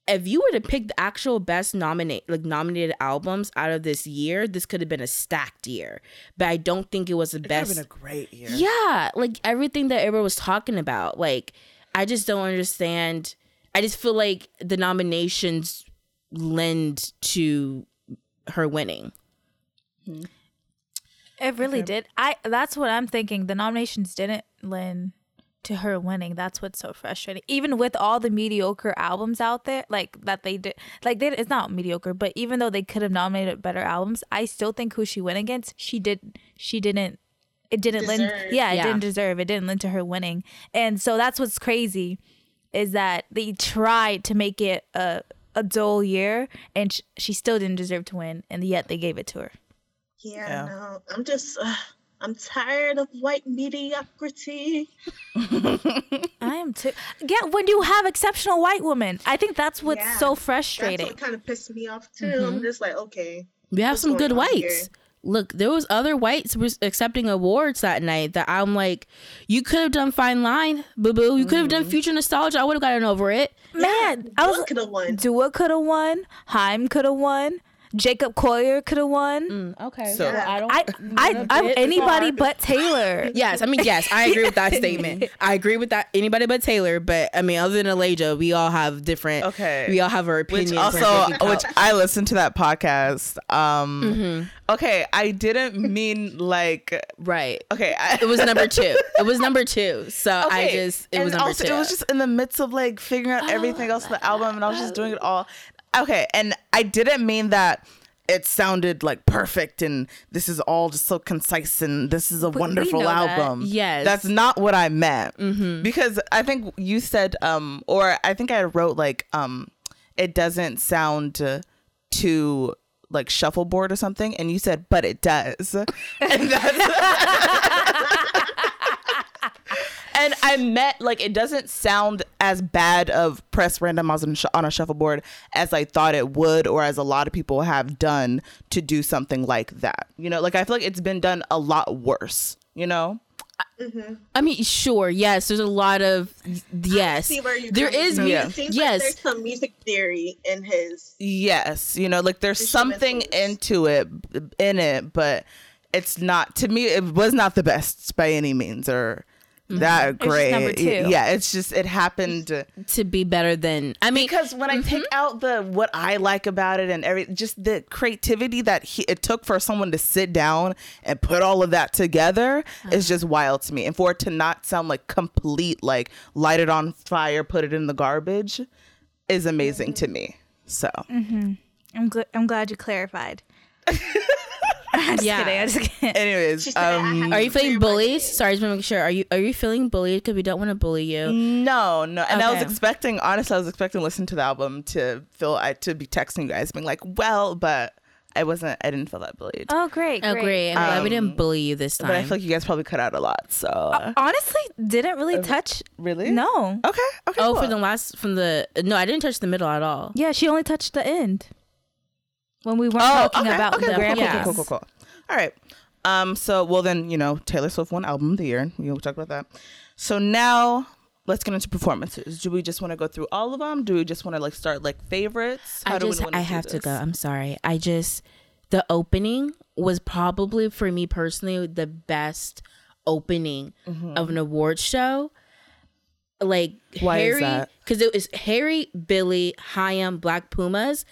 if you were to pick the actual best nominate like nominated albums out of this year, this could have been a stacked year. But I don't think it was the It could have best. been a great year. yeah, like everything that everyone was talking about. Like I just don't understand. I just feel like the nominations lend to her winning. It really did. I that's what I'm thinking. The nominations didn't lend to her winning. That's what's so frustrating. Even with all the mediocre albums out there, like that they did, like they, it's not mediocre, but even though they could have nominated better albums, I still think who she went against, she did, she didn't. It didn't lend. Yeah, it Yeah. didn't deserve. It didn't lend to her winning, and so that's what's crazy, is that they tried to make it a a dull year, and sh- she still didn't deserve to win, and yet they gave it to her. Yeah, Yeah. no, I'm just, uh, I'm tired of white mediocrity. I am too. Yeah, when you have exceptional white women, I think that's what's Yeah. so That's frustrating. what kind of pissed me off too. Mm-hmm. I'm just like, okay, We have some good whites. here? Look, there was other whites was accepting awards that night that I'm like, you could have done Fine Line, boo boo. You could have done Future Nostalgia. I would have gotten over it. Man, I was could have won. Dua could have won. Haim could have won. Jacob Collier could have won. okay. So- Yeah. I, don't. I, I'm anybody but Taylor. Yes, I mean yes, I agree with that statement. I agree with that. Anybody but Taylor, but I mean, other than Elijah, we all have different. Okay. we all have our opinions. Which also, which I listened to that podcast. Um, Mm-hmm. Okay, I didn't mean like. right. Okay, I, It was number two. It was number two. So I just it and was number also, two. It was just in the midst of like figuring out everything else in the album, and I was just doing it all. Okay, and I didn't mean that it sounded like perfect and this is all just so concise and this is a we wonderful know that. album. Yes. that's not what I meant. Because I think you said, um, or I think I wrote like, um, it doesn't sound uh, too like shuffleboard or something, and you said, but it does, and that's. And I met like it doesn't sound as bad of press randomize on, sh- on a shuffleboard as I thought it would, or as a lot of people have done to do something like that. You know, like I feel like it's been done a lot worse. You know, mm-hmm. I mean, sure, yes. There's a lot of yes. See where you're There coming is from. Yeah. It seems yes. like there's some music theory in his. yes, you know, like there's something into it in it, but it's not to me. It was not the best by any means, or Mm-hmm. that just great. Yeah, it's just it happened. to be better than I mean because when I take mm-hmm. out the what I like about it and every just the creativity that he, it took for someone to sit down and put all of that together is uh-huh. just wild to me, and for it to not sound like complete like light it on fire, put it in the garbage, is amazing to mm-hmm. me. So I'm gl- I'm glad you clarified. I'm just Yeah. kidding. I'm just kidding. anyways, She um, have Are you feeling bullied? Sorry, just want to make sure. Are you are you feeling bullied? Because we don't want to bully you. no, no, and I was expecting honestly, I was expecting to listen to the album to feel I to be texting you guys being like, well, but I wasn't. I didn't feel that bullied. Oh, great, Oh, great. great. I'm glad we Um, didn't bully you this time. but I feel like you guys probably cut out a lot. So uh, Honestly, didn't really touch. really, No. Okay. Okay. oh, cool. for the last, from the, no, I didn't touch the middle at all. Yeah, she only touched the end when we weren't Oh, talking okay, about okay, the Grammys. cool, cool, cool, cool. All right. Um. So, well, then you know, Taylor Swift won album of the year. We'll talk about that. So now let's get into performances. Do we just want to go through all of them? Do we just want to like start like favorites? I do just, I have to go. I'm sorry. I just, the opening was probably for me personally the best opening Mm-hmm. of an award show. Like Why Harry, because it was Harry, Billie, Haim, Black Pumas.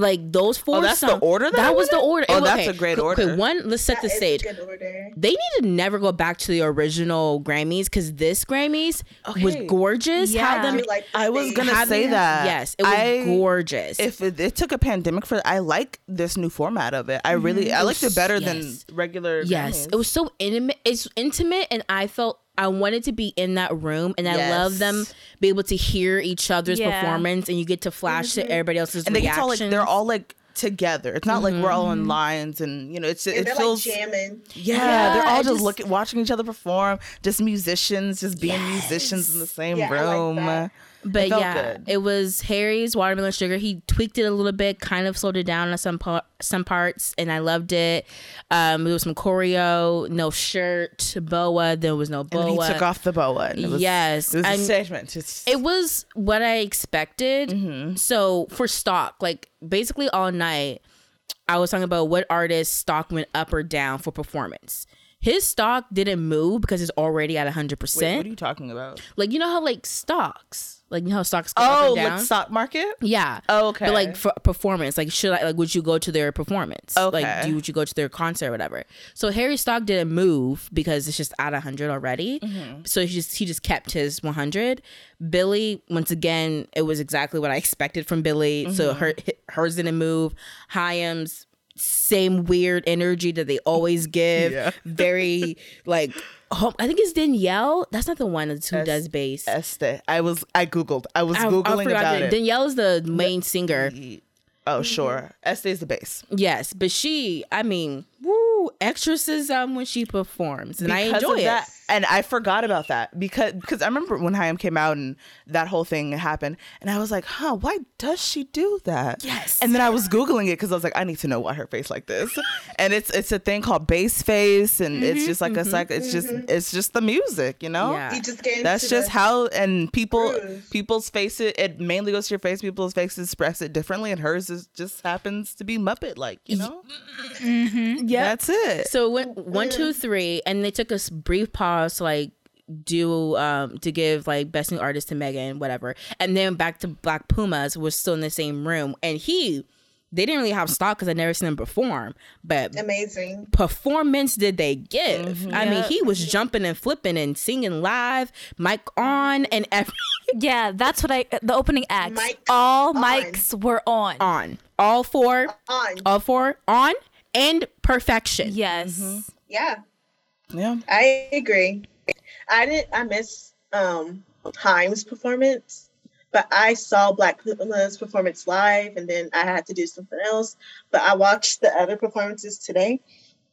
Like those oh, four. Oh, that's the order that That was the order. Oh, It- that's okay, a great order. okay, one, let's set the That is stage good order. they need to never go back to the original Grammys because this Grammys was Okay. gorgeous. How them like I was gonna say them- that. Yes, it was I- gorgeous. If it, it took a pandemic for, I like this new format of it. I really, I liked it better Yes. than regular. yes, Grammys. it was so intimate. It's intimate, and I felt I wanted to be in that room, and I love them be able to hear each other's Yeah. performance, and you get to flash to mm-hmm. everybody else's and they get to all like reactions. they're all like together. It's not like we're all in mm-hmm. lines and you know it's And it they're feels like jamming. yeah, Yeah, they're all just, just- looking watching each other perform, just musicians, just being musicians in the same Yeah, I like room. that. But yeah, good. it was Harry's watermelon sugar. He tweaked it a little bit, kind of slowed it down on some par- some parts, and I loved it. Um, there was some choreo, no shirt, boa. There was no boa. then he took off the boa. And it was, Yes, it was a statement. It's, It was what I expected. Mm-hmm. So for stock, like basically all night, I was talking about what artist stock went up or down for performance. His stock didn't move because it's already at hundred wait, what are you talking about? Like you know how like stocks, like you know how stocks go up Oh, and down. like stock market. Yeah. Oh, okay. But like for performance, like should I like would you go to their performance? Okay. Like do would you go to their concert or whatever? So Harry Stock didn't move because it's just at hundred already. Mm-hmm. So he just he just kept his one hundred. Billie once again, it was exactly what I expected from Billie. So Mm-hmm. her hers didn't move. Haim's same weird energy that they always give. Yeah. Very like I think it's Danielle. That's not the one that's who Es- does bass. Este. I was. I googled. I was I- I googling forgot about that it. Danielle is the main singer. Oh, mm-hmm. sure. Este is the bass. Yes, but she, I mean, woo, exorcism um, when she performs, and I enjoy it. that. And I forgot about that because because I remember when Haim came out and that whole thing happened, and I was like, huh, why does she do that? Yes. And then I was googling it because I was like, I need to know why her face like this. and it's it's a thing called bass face, and it's mm-hmm, just like a mm-hmm, sec. It's just mm-hmm. it's just the music, you know. Yeah. You just get That's just the- how and people groove. people's faces it mainly goes to your face. People's faces express it differently, and hers is just happens to be Muppet like, you know. Yeah. That's it. So it went one, two, three, and they took a brief pause to like do um to give like best new artist to Megan, whatever, and then back to Black Pumas was still in the same room, and he. They didn't really have stock because I never seen him perform, but amazing. performance did they give? I mean, he was jumping and flipping and singing live, mic on, and every Yeah, that's what I. The opening act. Mic all on. mics were on. on all four, On. all four on and perfection. Yes. Yeah. Yeah. I agree. I didn't. I miss um Haim's performance, but I saw Black Puma's performance live, and then I had to do something else. But I watched the other performances today,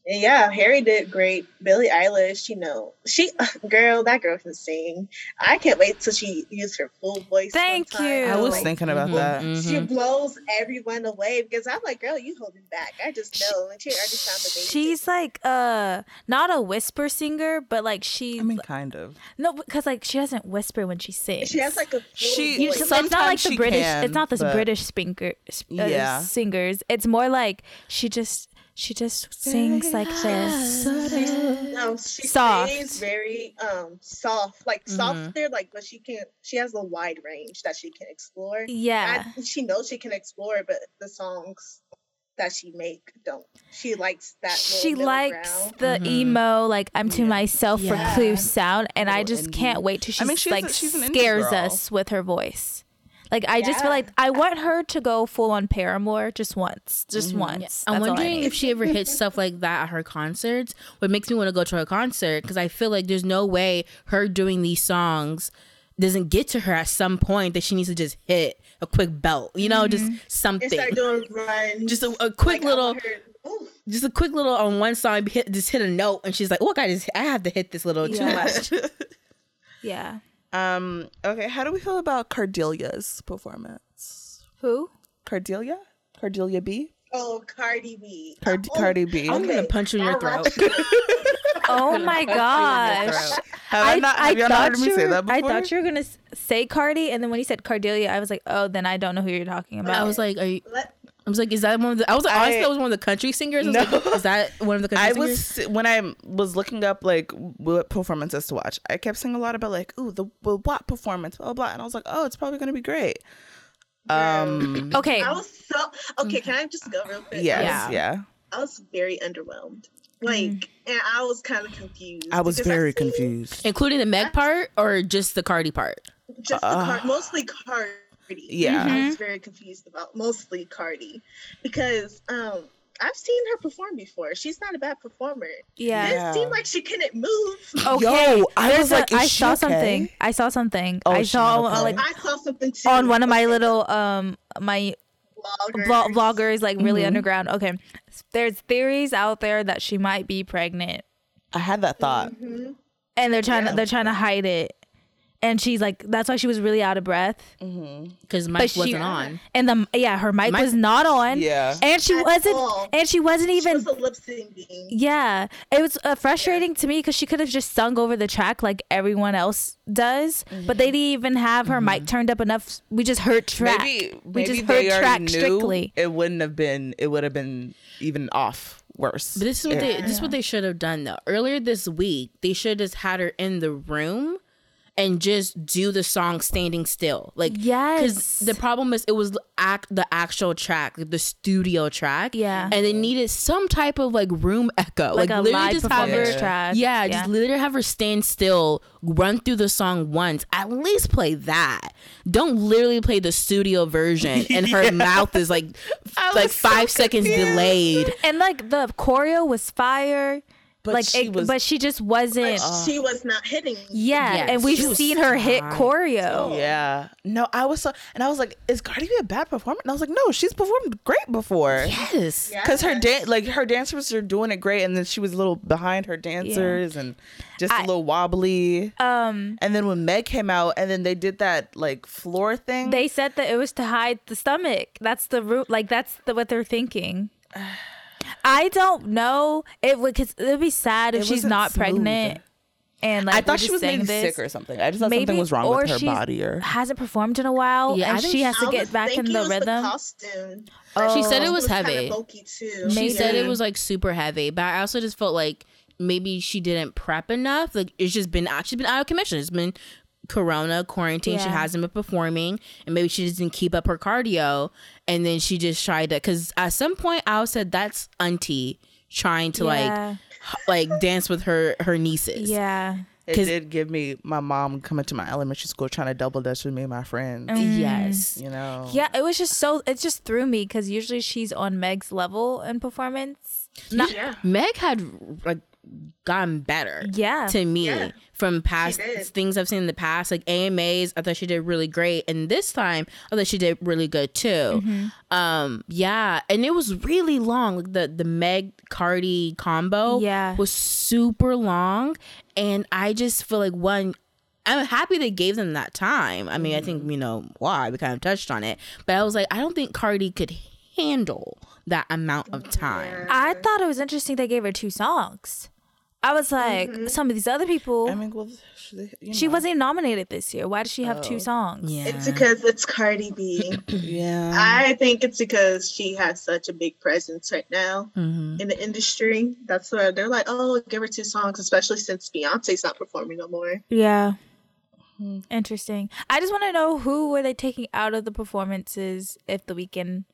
yeah, Harry did great. Billie Eilish, you know, she girl, that girl can sing. I can't wait till she used her full voice. Thank sometime. you. I was Like, thinking about Mhm, that. mhm. She blows everyone away because I'm like, girl, you holding back. I just know, and she already sounds amazing. She's like uh not a whisper singer, but like she I mean, kind of. no because like she doesn't whisper when she sings. she has like a full She- You- voice. so it's not like the British. can, it's not this but- British speaker, uh, Yeah. singers. It's more like she just she just sings like this. No, she Soft. stays very um soft, like Mhm. softer, like but she can't. she has a wide range that she can explore. Yeah. I, she knows she can explore, but the songs that she make don't. She likes that. she likes ground. the Mhm. emo like i'm to Yeah. myself Yeah. recluse sound and i just indie. can't wait till she I mean, she's like a- she's scares us with her voice like i just feel like i want her to go full on paramore just once just Mm-hmm. once I'm That's all I wondering if she ever hits stuff like that at her concerts. What makes me want to go to her concert because I feel like there's no way her doing these songs doesn't get to her at some point that she needs to just hit a quick belt, you know, just something. start doing runs. Just a, a quick Like, little want her- Ooh, just a quick little on one song hit just hit a note and she's like, "Oh, I just I have to hit this little too much." Yeah. Um. Okay. How do we feel about Cardelia's performance? Who? Cardelia. Cardelia B. Oh, Cardi B. Card- Oh, Cardi B. I'm gonna punch you in your throat. Oh my gosh. Have I, not? Have y'all not heard me say that before? I thought you were gonna say Cardi, and then when you said Cardelia, I was like, oh, then I don't know who you're talking about. I was like, "Are you?" Let- I was like, "Is that one of the?" I was like, honestly, I- that was one of the country singers. I was No. like, "Is that one of the country I singers?" was when I was looking up like what performances to watch. I kept seeing a lot about like, ooh, the, the what performance, blah, blah blah, and I was like, oh, it's probably gonna be great. Um. okay. I was so okay. Can I just go real quick? Yes. Yeah. Yeah. I was very underwhelmed. Like, and I was kind of confused. I was because very seen confused. Including the Meg part or just the Cardi part? Just the car- mostly Cardi. Yeah. I was very confused about mostly Cardi because um I've seen her perform before. She's not a bad performer. yeah. Yeah. It seemed like she couldn't move. Okay. Yo, I There's was a- like, is I she saw okay? something. I saw something. Oh, I saw okay. like I saw something too on one of my little um my Bloggers. vlog- vloggers, like really Mm-hmm. underground. Okay, there's theories out there that she might be pregnant, I had that thought. Mm-hmm. and they're trying Yeah. to they're trying to hide it. And she's like, that's why she was really out of breath. Because Mike she- wasn't on. And the yeah, her mic Mic- was not on. Yeah. and she At wasn't. all. And she wasn't She even. was a lip syncing. Yeah, it was uh, frustrating to me because she could have just sung over the track like everyone else does, but they didn't even have her mic turned up enough. We just heard track. Maybe we just they heard track knew strictly. It wouldn't have been. It would have been even off worse. But this is what if- they this is what they should have done though. Earlier this week, they should have just had her in the room and just do the song standing still. Like Yes. the problem is it was act the actual track, like the studio track. Yeah. And they needed some type of like room echo. like, a literally live just have her track. yeah, just literally have her stand still, run through the song once. At least play that. Don't literally play the studio version and her mouth is like like so five seconds confused. delayed. and like the choreo was fire. But like, she it- was- but she just wasn't. But she was not hitting. yeah, Yes, and we've seen her hit choreo. Yeah. No, I was so, and I was like, is Cardi B a bad performer? And I was like, no, she's performed great before. Yes. Because her dance like her dancers are doing it great, and then she was a little behind her dancers and just a I- little wobbly. Um, And then when Meg came out, and then they did that like floor thing. they said that it was to hide the stomach. That's the root. Like that's the what they're thinking. I don't know. It would cause it'd be sad if It she's wasn't smooth. pregnant. And like I thought she was maybe this. sick or something. I just thought something was wrong or with her body or hasn't performed in a while, Yeah, I and think she has I to get back in the it was rhythm. costume. Oh. She said oh. it was kinda heavy. bulky too. She said it was like super heavy, but I also just felt like maybe she didn't prep enough. Like it's just been she's been out of commission. It's been corona quarantine. She hasn't been performing, and maybe she just didn't keep up her cardio. And then she just tried to because at some point I said that's auntie trying to Yeah. like like dance with her her nieces. yeah. it 'cause- did give me my mom coming to my elementary school trying to double dutch with me and my friends. Yes. You know. Mm. Yeah, it was just so it just threw me because usually she's on Meg's level in performance. Not, Yeah. Meg had like gotten better. Yeah. To me Yeah. from past things I've seen in the past, like AMAs, I thought she did really great, and this time I thought she did really good too. Mm-hmm. Um, yeah, and it was really long. Like the the Meg Cardi combo, Yeah. was super long, and I just feel like one. I'm happy they gave them that time. I mean, I Mm-hmm. think you know why we kind of touched on it, but I was like, I don't think Cardi could handle that amount of time. I thought it was interesting they gave her two songs. I was like, Mm-hmm. some of these other people, I mean, well, she, you she wasn't even nominated this year. Why does she have Oh. two songs? Yeah, It's because it's Cardi B. Yeah. I think it's because she has such a big presence right now Mhm. in the industry. That's why they're like, oh, give her two songs, especially since Beyonce's not performing no more. Yeah. Hmm. Interesting. I just want to know who were they taking out of the performances if the Weeknd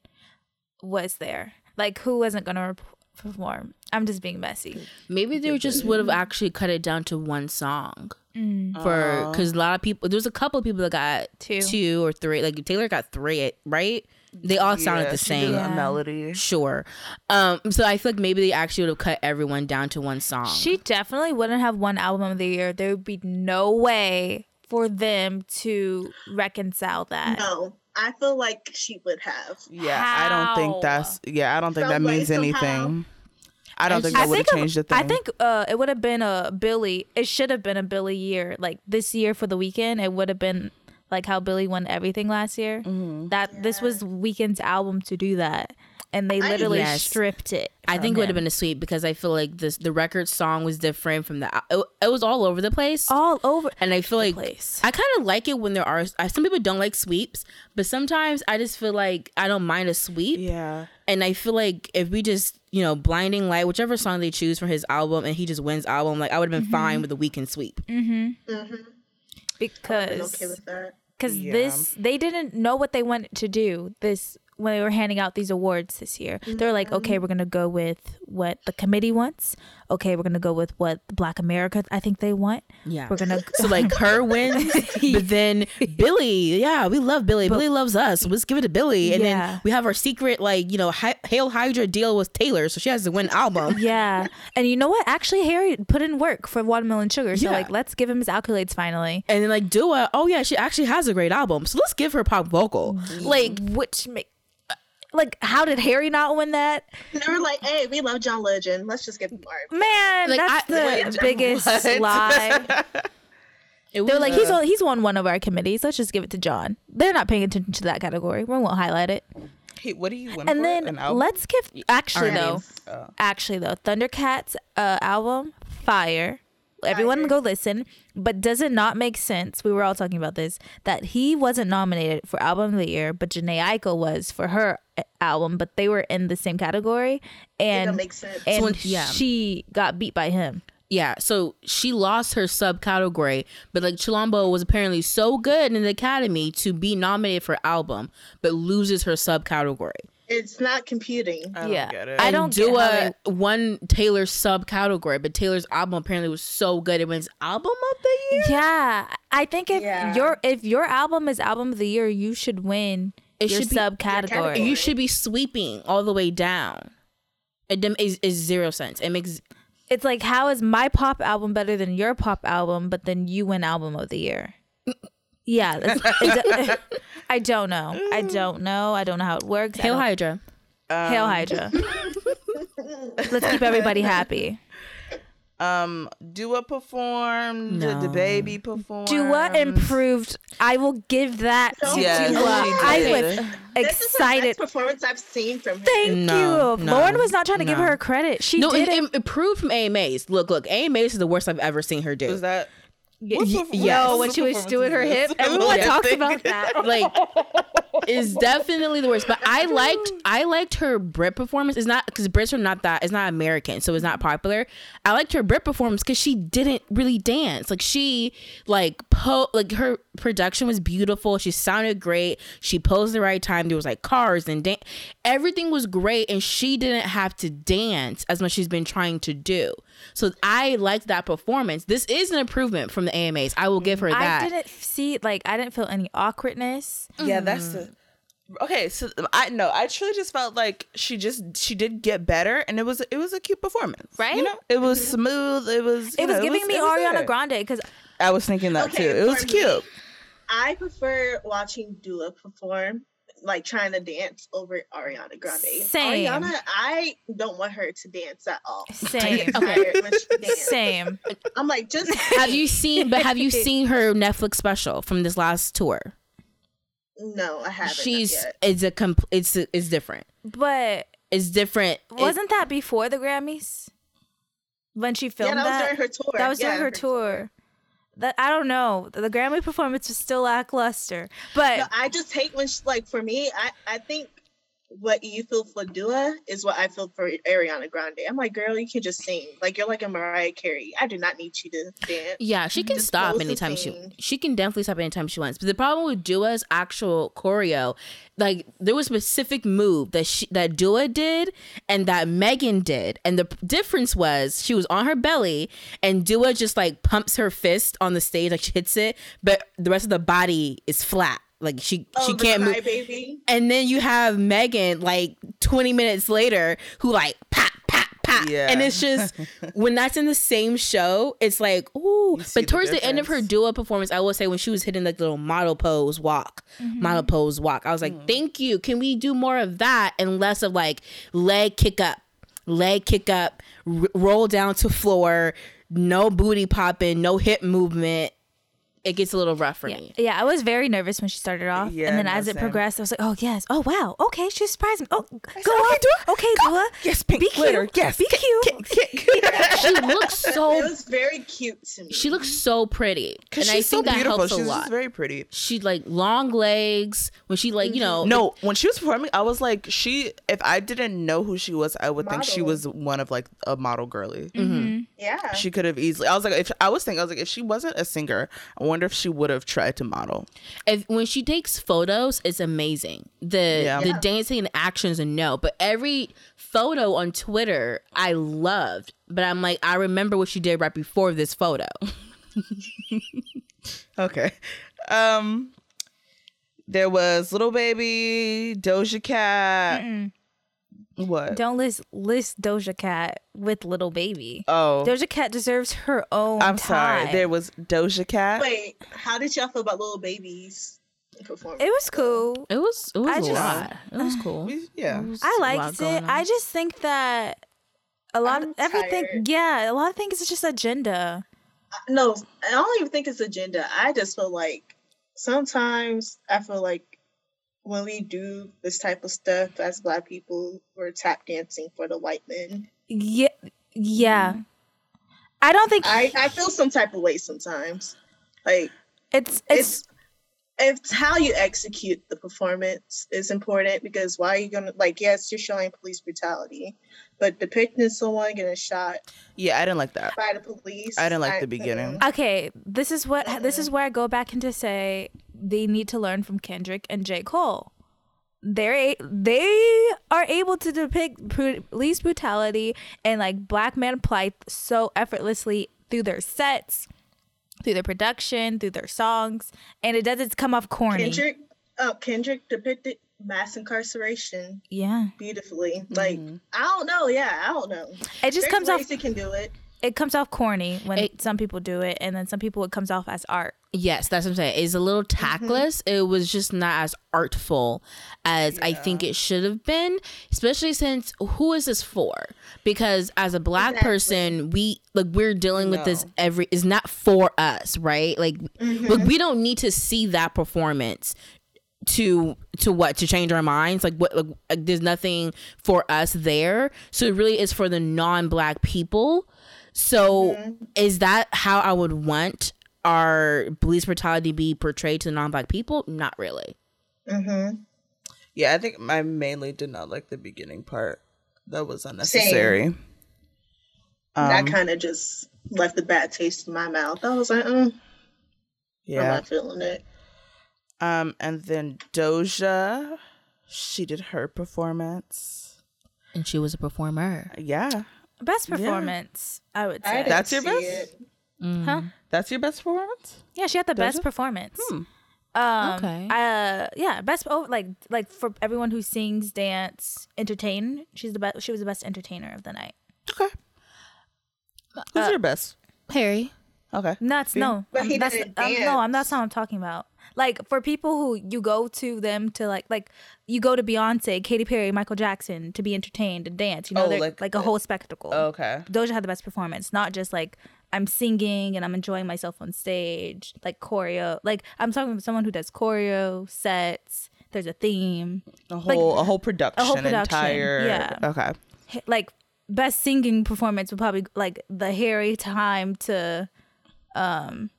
was there? Like who wasn't going to rep- perform? I'm just being messy. Maybe they just would have actually cut it down to one song Mm. for because a lot of people. There's a couple of people that got Two. two or three. Like Taylor got three, right? They all sounded Yeah, the she same. did a Yeah. melody. Sure. Um. So I feel like maybe they actually would have cut everyone down to one song. She definitely wouldn't have one album of the year. There would be no way for them to reconcile that. No, I feel like she would have. Yeah, I don't think that's. Yeah, I don't think that Some way, means anything. somehow. I don't think that would have think- changed a thing. I think uh, it would have been a Billie. It should have been a Billie year. Like this year for the Weeknd, it would have been like how Billie won everything last year. Mm-hmm. That this was Weeknd's album to do that, and they I- literally Yes. stripped it. I from think it would have been a sweep because I feel like this the record song was different from the it, it was all over the place. all over. and I feel like place. I kind of like it when there are I, some people don't like sweeps, but sometimes I just feel like I don't mind a sweep. yeah. And I feel like if we just, you know, blinding light, whichever song they choose for his album and he just wins album, like I would have been fine with the Weeknd sweep. Mm-hmm. I'm because okay with that. because Yeah. this they didn't know what they wanted to do this when they were handing out these awards this year they were like mm-hmm. okay we're gonna go with what the committee wants okay we're gonna go with what black america i think they want Yeah. we're gonna So like her wins, but then Billie, yeah, we love Billie. Billie loves us. Let's give it to Billie, and Yeah. then we have our secret like you know Hi- Hail Hydra deal with Taylor, so she has to win album. yeah and you know what actually harry put in work for watermelon sugar so Yeah. like let's give him his accolades finally And then like Dua, oh yeah, she actually has a great album, so let's give her pop vocal. Mm. like which make like how did harry not win that They were like, "Hey, we love John Legend. Let's just give him R." man Like, that's I- the wait, biggest what? lie They're like, he's on, he's won one of our committees. Let's just give it to John. They're not paying attention to that category. We won't highlight it. Hey, what do you win And for? then An album? let's give actually R&B. though, Oh. actually though, Thundercat's uh, album fire. Everyone go listen. But does it not make sense? We were all talking about this that he wasn't nominated for album of the year, but Jhené Aiko was for her album, but they were in the same category, and don't sense. and when- yeah. she got beat by him. Yeah, so she lost her subcategory, but like Chilombo was apparently so good in the Academy to be nominated for album, but loses her subcategory. it's not computing. I don't yeah, get it. I don't get how Dua they- won Taylor's subcategory, but Taylor's album apparently was so good it wins album of the year. Yeah, I think if Yeah. your if your album is album of the year, you should win It your should be- subcategory. category. You should be sweeping all the way down. It dem- is, is zero sense. It makes It's like how is my pop album better than your pop album, but then you win album of the year? Yeah, that's, it, I don't know. I don't know. I don't know how it works. Hail don't- Hydra. Hail Hydra. Um, Let's keep everybody happy. Um, Dua performed. Did the No. baby perform? Dua improved. I will give that to Yes, Dua. she I did. was This is the excited. best performance I've seen from her. Thank No, you. no, Lauren was not trying to give her credit. She No, did it, it. it improved from AMAs. Look, look, AMAs is the worst I've ever seen her do. Was that? Y- What yes. when she was performance doing her hip. this? Everyone Yeah, talks about that. like is definitely the worst. But I liked I liked her Brit performance. It's not because Brits are not that. It's not American, so it's not popular. I liked her Brit performance because she didn't really dance. Like she like po like her production was beautiful. She sounded great. She posed the right time. There was like cars and dan- everything was great, and she didn't have to dance as much as she's been trying to do. So I liked that performance. This is an improvement from the AMAs. I will give her that. I didn't see like I didn't feel any awkwardness. Yeah, that's the. Okay, so I know I truly just felt like she just she did get better, and it was it was a cute performance, Right? You know, it was smooth. It was. It was know, giving me it was Ariana good. Grande because I was thinking that Okay, too. It was for me, cute. I prefer watching Dua perform, like trying to dance over Ariana Grande. Same. Ariana, I don't want her to dance at all. Same, get tired when she dances. same. I'm like, just have you seen but have you seen her netflix special from this last tour no, I haven't. she's it's a compl- it's it's different But it's different wasn't that before the Grammys when she yeah, filmed that was that? during her tour. That was Yeah, during her tour. That I don't know. The Grammy performance was still lackluster, but No, I just hate when she, like for me, I I think what you feel for Dua is what I feel for Ariana Grande. I'm like, girl, you can just sing. Like you're like a Mariah Carey. I do not need you to dance. yeah she can Just stop anytime she she can definitely stop anytime she wants but the problem with dua's actual choreo like there was a specific move that she that dua did and that megan did and the difference was she was on her belly and dua just like pumps her fist on the stage like she hits it but the rest of the body is flat like she Oh, she can't move baby. And then you have Megan like 20 minutes later who like pop, pop, pat. Yeah. And it's just when that's in the same show, it's like, ooh. But towards the end of her difference. Dua performance, I will say when she was hitting like the little model pose walk, mm-hmm. model pose walk, I was like, mm-hmm. thank you. Can we do more of that and less of like leg kick up, leg kick up, r- roll down to floor, no booty popping, no hip movement. It gets a little rough for Yeah. me. yeah, I was very nervous when she started off, Yeah, and then no, as it same. progressed, I was like, "Oh yes, oh wow, okay, she surprised me. Oh, go okay, on, Dua, okay, Dua, Yes, pink be glitter. cute, Yes, be kick, cute." kick, kick. She looks so It was very cute to me. she looks so pretty. And Because I think so that beautiful. helps a lot. just very pretty. she like long legs when she like you mm-hmm. know No, when she was performing, I was like, she. If I didn't know who she was, I would think she was one of like a model girly. yeah. She could have easily. I was like, if I was thinking, I was like, if she wasn't a singer, I wonder if she would have tried to model. if when she takes photos it's amazing the Yeah. the Yeah. dancing and actions and no but every photo on twitter i loved but i'm like i remember what she did right before this photo Okay. Um, there was little baby Doja Cat. What? Don't list list Doja Cat with little baby. oh, Doja Cat deserves her own. I'm sorry. There was Doja Cat. Wait, how did y'all feel about little babies performance? It was cool. it was it was I a just- lot it was cool We- yeah. It was I a lot liked it. I just think that a lot I'm of everything. Yeah, a lot of things is just agenda. no, I don't even think it's agenda. I just feel like sometimes I feel like when we do this type of stuff as black people, we're tap dancing for the white men. Yeah, yeah. Mm-hmm. I don't think I, I feel some type of way sometimes. Like it's it's. it's it's how you execute the performance is important because why are you gonna like yes you're showing police brutality but depicting someone getting shot Yeah, I didn't like that. by the police I didn't like the beginning. Okay, this is what this is where I go back into say they need to learn from Kendrick and J. Cole. They're a- they are able to depict pru- police brutality and like black man plight so effortlessly through their sets, through their production, through their songs, and it doesn't come off corny. Kendrick uh, Kendrick depicted mass incarceration Yeah, beautifully like I don't know yeah I don't know it just There's comes off ways he can do it it comes off corny when It- some people do it, and then some people it comes off as art. Yes, that's what I'm saying. It's a little mm-hmm. tactless. It was just not as artful as I think it should have been, especially since who is this for? Because as a black Exactly. person, we like we're dealing with this every is not for us, right? Like mm-hmm. look, we don't need to see that performance to to what to change our minds like what like, like, there's nothing for us there so it really is for the non-black people so is that how i would want our police brutality be portrayed to non-black people not really mm-hmm. Yeah, I think I mainly did not like the beginning part. That was unnecessary. that Um, kind of just left a bad taste in my mouth I was like mm, I'm yeah. not feeling it Um, and then Doja, she did her performance. and she was a performer Yeah, Best performance, I would say. didn't That's your best? it. Huh? that's your best performance. Yeah, she had the best Doja? performance. Hmm. Um, Okay. Uh, yeah, best. Oh, like like for everyone who sings, dance, entertain. She's the best. She was the best entertainer of the night. Okay. Who's Uh, your best? harry Okay. Nuts. No, But he that's didn't um, no. I'm that's not what I'm talking about. Like for people who you go to them to like like you go to Beyonce, Katy Perry, Michael Jackson to be entertained and dance. You know, Oh, they're like like, a whole spectacle. Okay. Doja had the best performance, not just like I'm singing and I'm enjoying myself on stage, like choreo. Like I'm talking about someone who does choreo sets. There's a theme. A whole a whole production, a whole production, entire. yeah. Okay. Like best singing performance would probably like the Harry time to um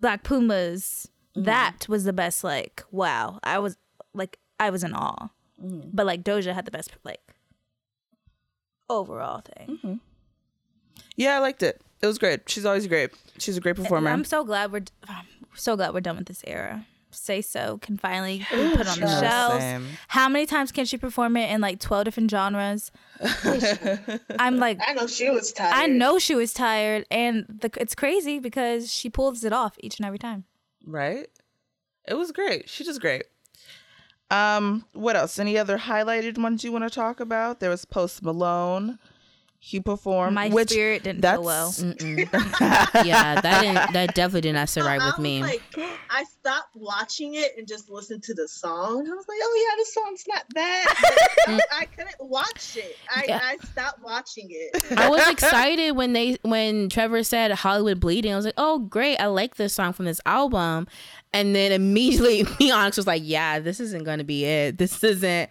Black Pumas. That was the best. Like wow, I was like I was in awe. Mm-hmm. But like Doja had the best like overall thing. Mm-hmm. Yeah, I liked it. It was great. She's always great. She's a great performer. I'm so glad we're I'm so glad we're done with this era. Say so can finally be put on the Yeah, shelves. same. How many times can she perform it in like 12 different genres? I'm like I know she was tired. I know she was tired and the, it's crazy because she pulls it off each and every time. Right? It was great. She does great. Um, what else? Any other highlighted ones you want to talk about? There was Post Malone he performed. My which spirit didn't that's feel well. Yeah, that didn't that definitely did not sit right with me. Like, I stopped watching it and just listened to the song. I was like, oh yeah, the song's not bad. I, I couldn't watch it. I, Yeah. I stopped watching it. I was excited when they when Trevor said Hollywood Bleeding. I was like, oh great, I like this song from this album. And then immediately me Onyx was like, yeah, this isn't gonna be it. This isn't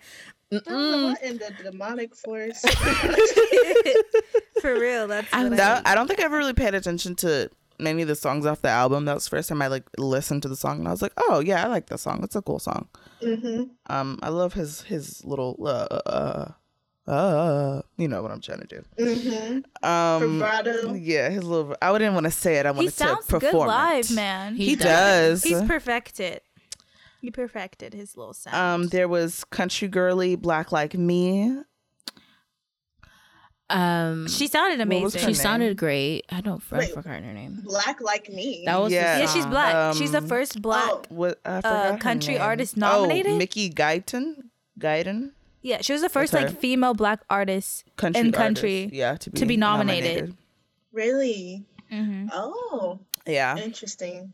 in the demonic force? For real, that's I what I that, I don't think I ever really paid attention to many of the songs off the album. That was the first time I like listened to the song and I was like, oh yeah, I like that song. It's a cool song. hmm Um, I love his his little uh uh uh. You know what I'm trying to do. hmm Um, Vibrato. yeah, his little. I didn't want to say it. I He wanted to sounds good perform live, it. man. He, He does. He's perfected. He perfected his little sound. um, there was country girly, black like me. Um she sounded What was amazing. her she name? sounded great. I don't I Wait. forgot her name. Black like me. That was the Yeah. yeah, she's song. black. she's the Um, first black. Oh. What I forgot her country artist nominated? Oh, Mickey Guyton. Guyton. Yeah, she was the first like female black artist Country in country. artist. Yeah, to be, to be nominated. really? Mhm. Oh, Yeah. interesting.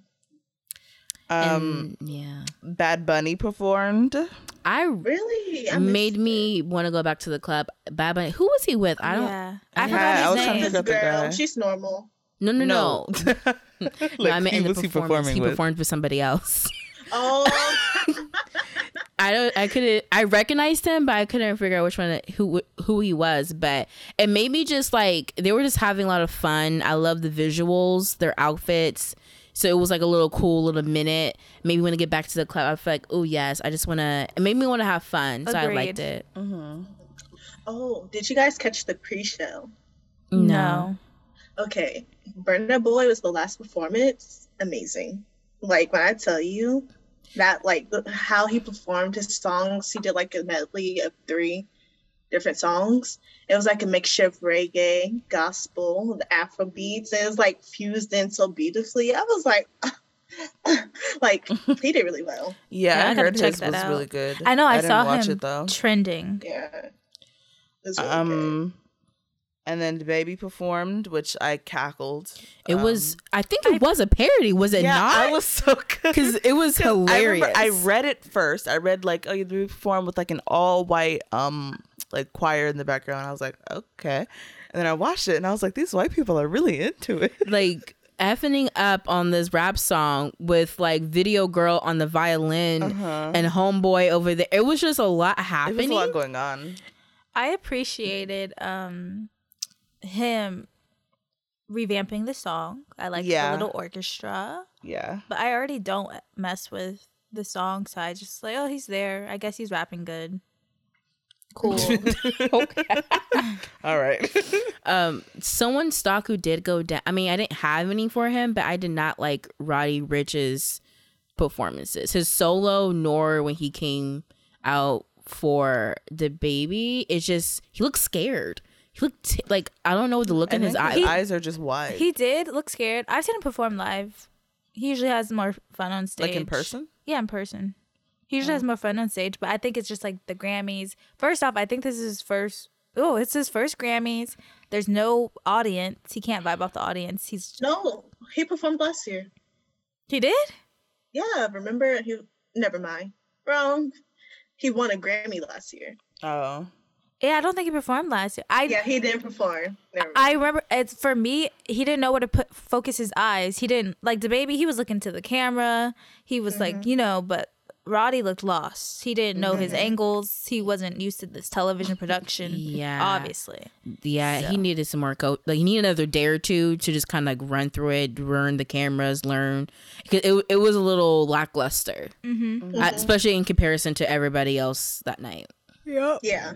Um, And, yeah. Bad Bunny performed. I Really? I made missed me want to go back to the club. Bad Bunny. Who was he with? I don't. Yeah, I I Yeah, forgot I was trying to name. it. figure out the Girl, she's normal. No, no, no. like, no I meant he in the was he performance. performing He with? performed with somebody else. Oh, I don't. I couldn't. I recognized him, but I couldn't figure out which one who who he was. But it made me just like they were just having a lot of fun. I love the visuals, their outfits. So it was like a little cool little minute. Maybe when I get back to the club, I feel like, oh yes, I just want to. It made me want to have fun. So I liked Agreed. it. Mm-hmm. oh, did you guys catch the pre-show? No. Okay, Burna Boy was the last performance. Amazing. Like when I tell you that, like how he performed his songs, he did like a medley of three different songs. It was like a mixture of reggae, gospel, the Afro beats, and it was like fused in so beautifully. I was like, like he did really well. Yeah, Yeah, I I, heard his was out. really good. I know. I, didn't saw watch him it though. trending. Yeah. It was really good. Um, and then the baby performed, which I cackled. It was. Um, I think it was a parody. Was it yeah, not? I was so good because it was I remember hilarious. I read it first. I read like, oh, you perform with like an all white um like choir in the background. I was like, okay. And then I watched it and I was like, these white people are really into it. like effing up on this rap song with like video girl on the violin and homeboy over there. It was just a lot happening. There was a lot going on. I appreciated um him revamping the song. I like Yeah. the little orchestra, Yeah. but I already don't mess with the song, so I just like, oh, he's there. I guess he's rapping good. Cool. okay. All right. um, someone stock who did go down. I mean, I didn't have any for him, but I did not like Roddy Ricch's performances. His solo, nor when he came out for the baby. It's just he looked scared. He looked t- like I don't know the look in his eyes. his eyes are just wide. he did look scared. I've seen him perform live. He usually has more fun on stage. like in person? Yeah, in person. He usually has more fun on stage, but I think it's just like the Grammys. First off, I think this is his first. Oh, it's his first Grammys. There's no audience. He can't vibe off the audience. He's No, he performed last year. he did. Yeah, remember he never mind. Wrong. He won a Grammy last year. Oh. Yeah, I don't think he performed last year. I Yeah, he didn't perform. Never. I remember it's for me. He didn't know where to put focus his eyes. He didn't like the baby. He was looking to the camera. He was like mm-hmm. you know, but Roddy looked lost. He didn't know his angles. He wasn't used to this television production. Yeah. obviously. Yeah, he needed some more coach. Like he needed another day or two to just kind of like run through it, learn the cameras, learn. Because it it was a little lackluster, Mm-hmm. uh, especially in comparison to everybody else that night. yeah. Yeah.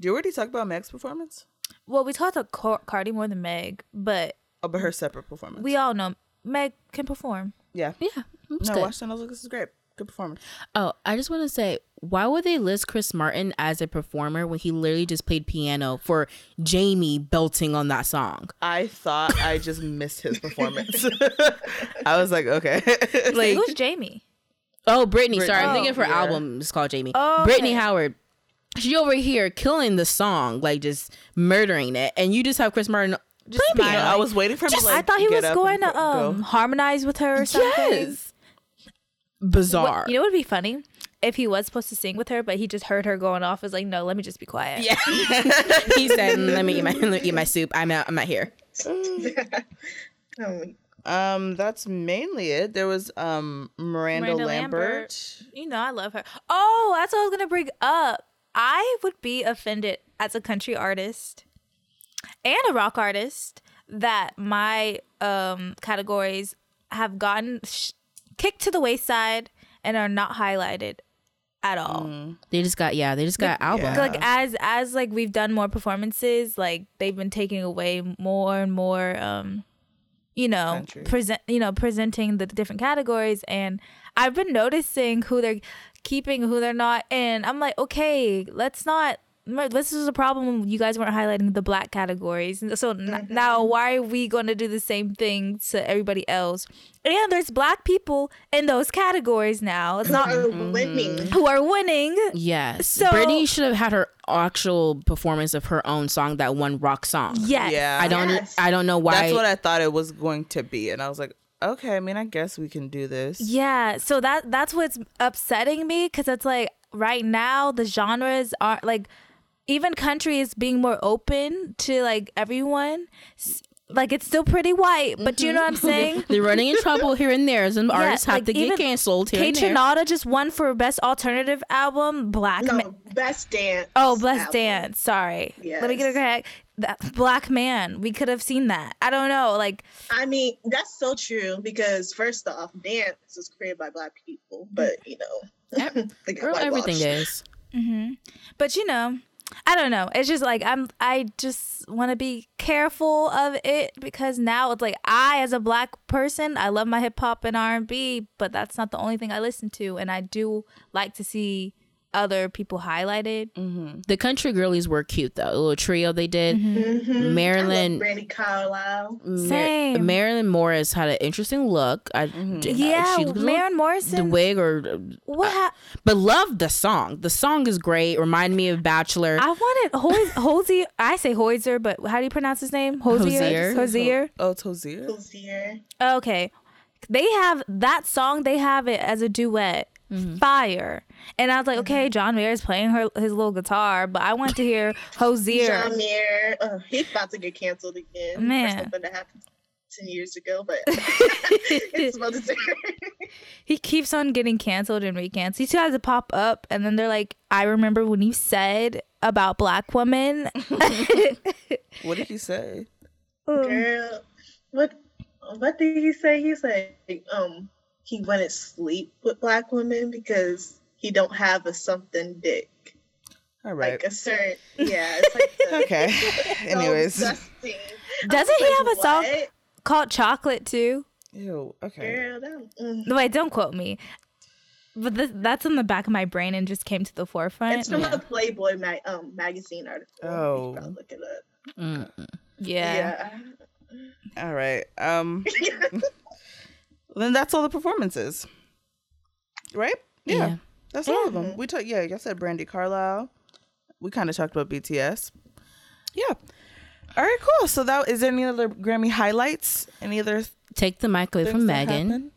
Do you already talk about Meg's performance? Well, we talked about Car- Cardi more than Meg, but Oh, but her separate performance. we all know Meg can perform. yeah. Yeah, No, I good. watched it and I was like, this is great. Good performance. Oh, I just want to say, why would they list Chris Martin as a performer when he literally just played piano for Jamie belting on that song? I thought I just missed his performance. I was like, okay. Like, Who's Jamie? oh, Brittany. Sorry, I'm thinking of her Yeah. album. It's called Jaime. Oh, Brittany. Howard. she over here killing the song, like just murdering it, and you just have Chris Martin just You I was waiting for him to like I thought he get was going to um go. harmonize with her or something. Yes. Bizarre. What- you know what would be funny? If he was supposed to sing with her, but he just heard her going off, was like, no, let me just be quiet. yeah. he said, "Let me eat my let me eat my soup. I'm out. I'm not here." Um, Um, that's mainly it. There was um Miranda, Miranda Lambert. Lambert. You know, I love her. Oh, that's what I was gonna bring up. I would be offended as a country artist and a rock artist that my um categories have gotten sh- kicked to the wayside and are not highlighted at all. They just got yeah. They just got album. Yeah. like as as like we've done more performances like they've been taking away more and more um you know Country. present you know presenting the different categories and i've been noticing who they're keeping who they're not and i'm like okay let's not this is a problem you guys weren't highlighting the black categories And so n- mm-hmm. now why are we going to do the same thing to everybody else and there's black people in those categories now it's not are mm-hmm. winning. who are winning Yes. So- Brittany should have had her actual performance of her own song, that one rock song. yes Yeah. I don't. Yes. I don't know why. That's what I thought it was going to be, and I was like, okay. I mean, I guess we can do this. Yeah, so that that's what's upsetting me because it's like right now the genres are like even country is being more open to like everyone. Like it's still pretty white, but do you know what I'm mm-hmm. saying? They're running in trouble here and there. Some artists have like to get canceled here Kaytranada just won for best alternative album. Black Ma- No, best dance. Oh, best album. Dance. Sorry. Let me get it Yes. correct. That Black Man. We could have seen that. I don't know. Like I mean, that's so true because first off, dance was created by black people, but you know, Ev- Girl, everything whitewashed. is. Mm-hmm. but you know i don't know. It's just like i'm i just want to be careful of it because now it's like i as a black person i love my hip-hop and r&b but that's not the only thing i listen to and i do like to see other people highlighted mm-hmm. The country girlies were cute though. A little trio they did. Mhm. Marilyn. Brandi Carlile. Mar- Same. Marilyn Morris had an interesting look. I, mm-hmm. d- yeah she looked a little- Maren the wig or uh, what ha- but loved the song. The song is great. Remind me of Bachelor. I wanted Ho- Hozier. I say Hoiser, but how do you pronounce his name? Hozier. Hozier. Hozier. Oh, it's Hosea. Hozier. Okay. They have that song, they have it as a duet. Fire. And I was like, okay, John Mayer is playing her his little guitar, but I want to hear Hozier. John Mayer. Uh, he's about to get canceled again Man. for something that happened ten years ago, but it's well deserved. he keeps on getting canceled and recanceled. He still has to pop up, and then they're like, I remember when you said about black women. What did he say? Girl, what what did he say? He said um he wouldn't sleep with black women because he don't have a something dick. All right. Like a certain yeah, it's like the, okay. Anyways. disgusting. Doesn't was he have a song "What? called Chocolate too? Ew. Okay. Girl, that, mm. Wait, don't quote me. But this, that's in the back of my brain and just came to the forefront. It's from a Playboy mag- um, magazine article. Oh. probably look it up. Mm. yeah. Yeah. All right. Um. then that's all the performances, right? Yeah. Yeah. That's all of them. We talked. Yeah, like I said Brandi Carlile. We kind of talked about BTS. Yeah. All right. Cool. So that is there any other Grammy highlights? Any other Take the mic away from Megan.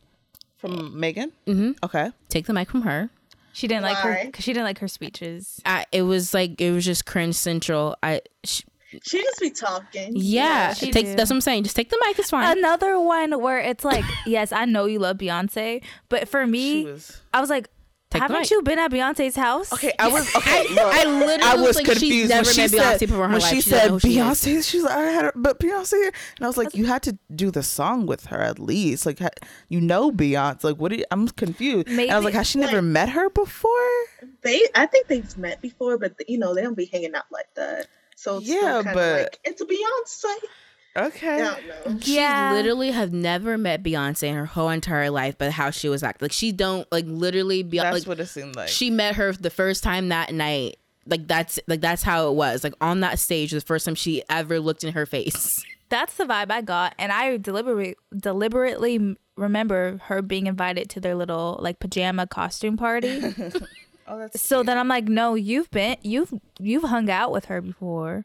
From Megan. hmm Okay. Take the mic from her. She didn't like her because she didn't like her speeches. I, it was like it was just cringe central. I sh- She just be talking. yeah. she take that's what I'm saying. Just take the mic. It's fine. Another one where it's like, yes, I know you love Beyonce, but for me, was. I was like, Take haven't you been at Beyonce's house? Okay, I was okay. look, I literally I was like, she's confused never when she met said Beyonce before her when life. she She said know who she is. Beyonce. She's like, I had her, but Beyonce, and I was like, you had to do the song with her at least. Like, you know Beyonce. Like, what? Do you, I'm confused. And I was like, has she never met her before? They, I think they've met before, but you know they don't be hanging out like that. So it's Yeah, kind but- like, it's a Beyonce. Okay. I don't know. She Yeah. literally have never met Beyonce in her whole entire life, but how she was acting. Like she don't like literally be That's like what it seemed like. she met her the first time that night. Like that's like that's how it was. Like on that stage, the first time she ever looked in her face. That's the vibe I got, and I deliberately deliberately remember her being invited to their little like pajama costume party. Oh, that's So cute. then I'm like, no, you've been you've you've hung out with her before.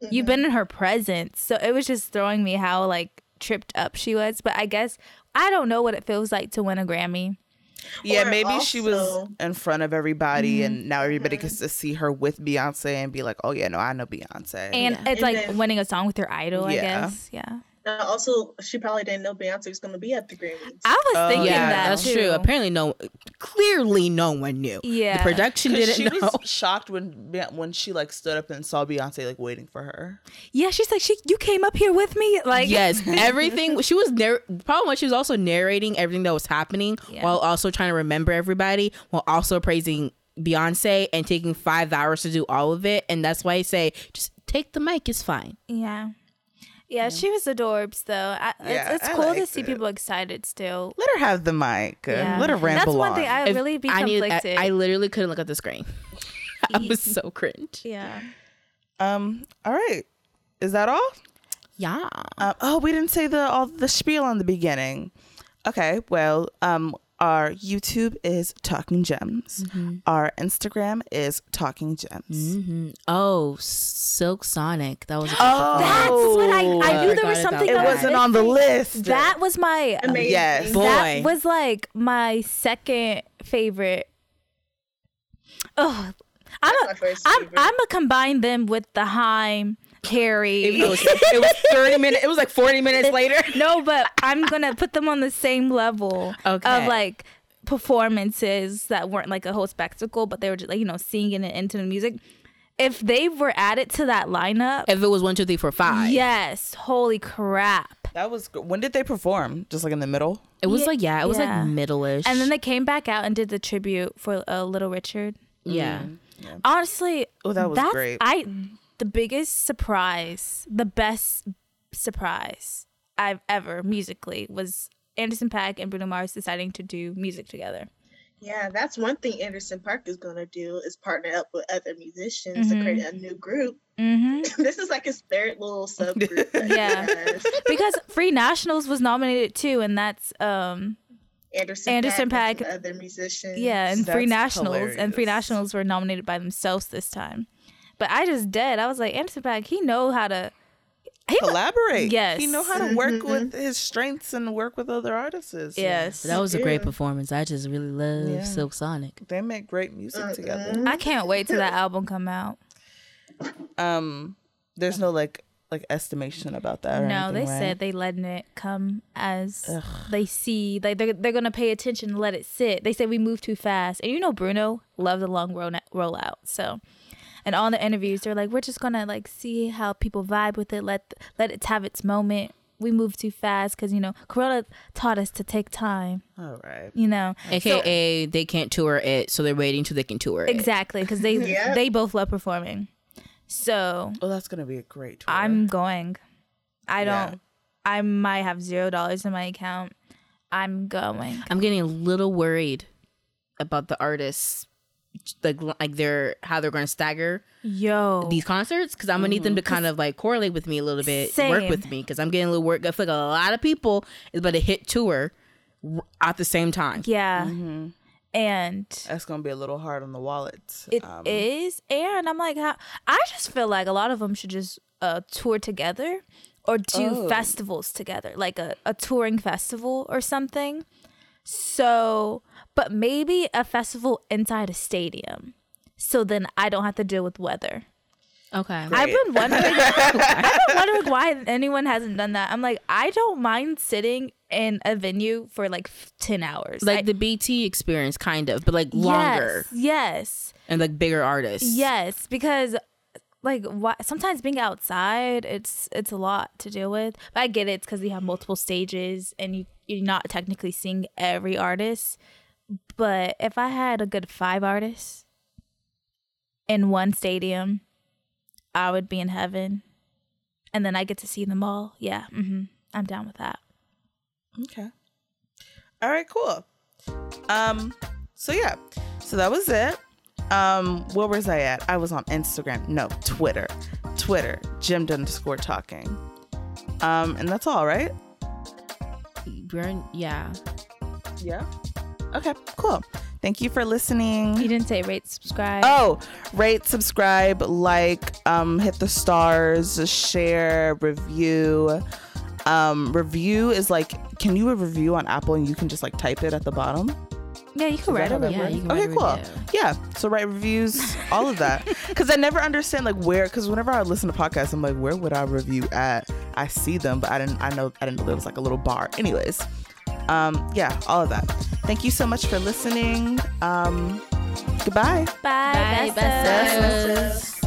You've mm-hmm. been in her presence. So it was just throwing me how like tripped up she was. But I guess I don't know what it feels like to win a Grammy. Yeah, Or maybe she was in front of everybody, and mm-hmm. now everybody gets to see her with Beyonce and be like, "Oh yeah, no, I know Beyonce." And Yeah. it's And like then- winning a song with your idol, I guess. Yeah. And also, she probably didn't know Beyonce was going to be at the Grammys. I was Oh, thinking yeah, that that's too. true. Apparently, no, clearly, no one knew. Yeah. the production 'Cause didn't she know. was shocked when when she like stood up and saw Beyonce like waiting for her. Yeah, she's like, she you came up here with me? Like yes, everything. She was narr- problem was she was also narrating everything that was happening Yeah. while also trying to remember everybody, while also praising Beyonce and taking five hours to do all of it. And that's why I say just take the mic. It's fine. Yeah. Yeah, she was adorbs though. I, Yeah, it's it's I cool to see it. people excited still. Let her have the mic. Yeah. Let her ramble That's one on. thing I If really be I need- I- conflicted. I, literally couldn't look at the screen. I was so cringe. yeah. um. All right. Is that all? Yeah. Um, oh, we didn't say the all the spiel on the beginning. Okay, well, um, our YouTube is Talking Gems. Our Instagram is Talking Gems. hmm Oh, Silk Sonic. That was. A Oh, That's what I I knew there was something it that that. was wasn't on the list. That was my Amazing. yes. Boy. that was like my second favorite. Oh, I'm That's a, my first I'm. I'm gonna combine them with the Haim Carrie. It was, it was 30 minutes. It was like 40 minutes later. no, but I'm gonna put them on the same level Okay. of like performances that weren't like a whole spectacle, but they were just like you know singing it into the music. If they were added to that lineup, If it was one, two, three, four, five. yes, holy crap! That was when did they perform? Just like in the middle. It was Yeah, like, yeah, it was yeah. like middle-ish. And then they came back out and did the tribute for uh, Little Richard. yeah. Honestly, Oh, that was that's, great. I the biggest surprise, the best surprise I've ever musically was Anderson .Paak and Bruno Mars deciding to do music together. Yeah, that's one thing Anderson .Paak is going to do is partner up with other musicians to create a new group. Mm-hmm. this is like his third little subgroup. that Yeah. because Free Nationals was nominated too, and that's um Anderson, Anderson .Paak and other musicians. yeah, and Free That's Nationals and Free. Nationals were nominated by themselves this time. But I just dead. I was like Anderson .Paak, he know how to. He, Collaborate. Yes. He know how to work with his strengths and work with other artists. yes, That was a great Yeah. performance. I just really love Yeah. Silk Sonic. They make great music together. I can't wait till that album come out. Um, there's no like like estimation about that. Or No, they right? said they letting it come as they see. Like they're they're gonna pay attention and let it sit. They said we move too fast, and you know Bruno loved the long roll rollout. So, and all the interviews, they're like, we're just gonna like see how people vibe with it. Let let it have its moment. We move too fast because you know Corona taught us to take time. All right. You know AKA, they can't tour it, so they're waiting till they can tour it. exactly because they Yeah. they both love performing. So Well, that's gonna be a great tour. I'm going. I don't. I might have zero dollars in my account. I'm going. I'm getting a little worried about the artists, like like they're how they're going to stagger Yo, these concerts because I'm gonna need them to kind of like correlate with me a little bit, Same. work with me because I'm getting a little work. I feel like a lot of people is about to hit tour at the same time. yeah, Mm-hmm. and That's gonna be a little hard on the wallets. it um, is. And I'm like, how, I just feel like a lot of them should just uh, tour together or do Oh. festivals together, like a, a touring festival or something. So, but maybe a festival inside a stadium. So then I don't have to deal with weather. Okay, I've been wondering. I've been wondering why anyone hasn't done that. I'm like, I don't mind sitting in a venue for like ten hours. like I- the BT experience, kind of, but like longer Yes, yes, and like bigger artists. yes. Because like, why, sometimes being outside, it's it's a lot to deal with. But I get it. Because you have multiple stages and you you're not technically seeing every artist. But if I had a good five artists in one stadium, I would be in heaven. And then I get to see them all. Yeah, mm-hmm. I'm down with that. Okay. All right, cool. Um, so yeah, so that was it. Um, where was I at? I was on Instagram. No, Twitter. Twitter, Jim underscore talking. Um, and that's all, right? We're yeah. Yeah. Okay, cool. Thank you for listening. You didn't say rate, subscribe. Oh, rate, subscribe, like, um, hit the stars, share, review. Um, review is like, can you a review on Apple and you can just like type it at the bottom? yeah, you can write that a review. Yeah, you can Okay, write a cool. review. Yeah. So write reviews, all of that. Because I never understand like where. Because whenever I listen to podcasts, I'm like, where would I review at? I see them, but I didn't. I know. I didn't know there was like a little bar. Anyways, um, yeah, all of that. Thank you so much for listening. Um, goodbye. Bye. Bye, besties. besties.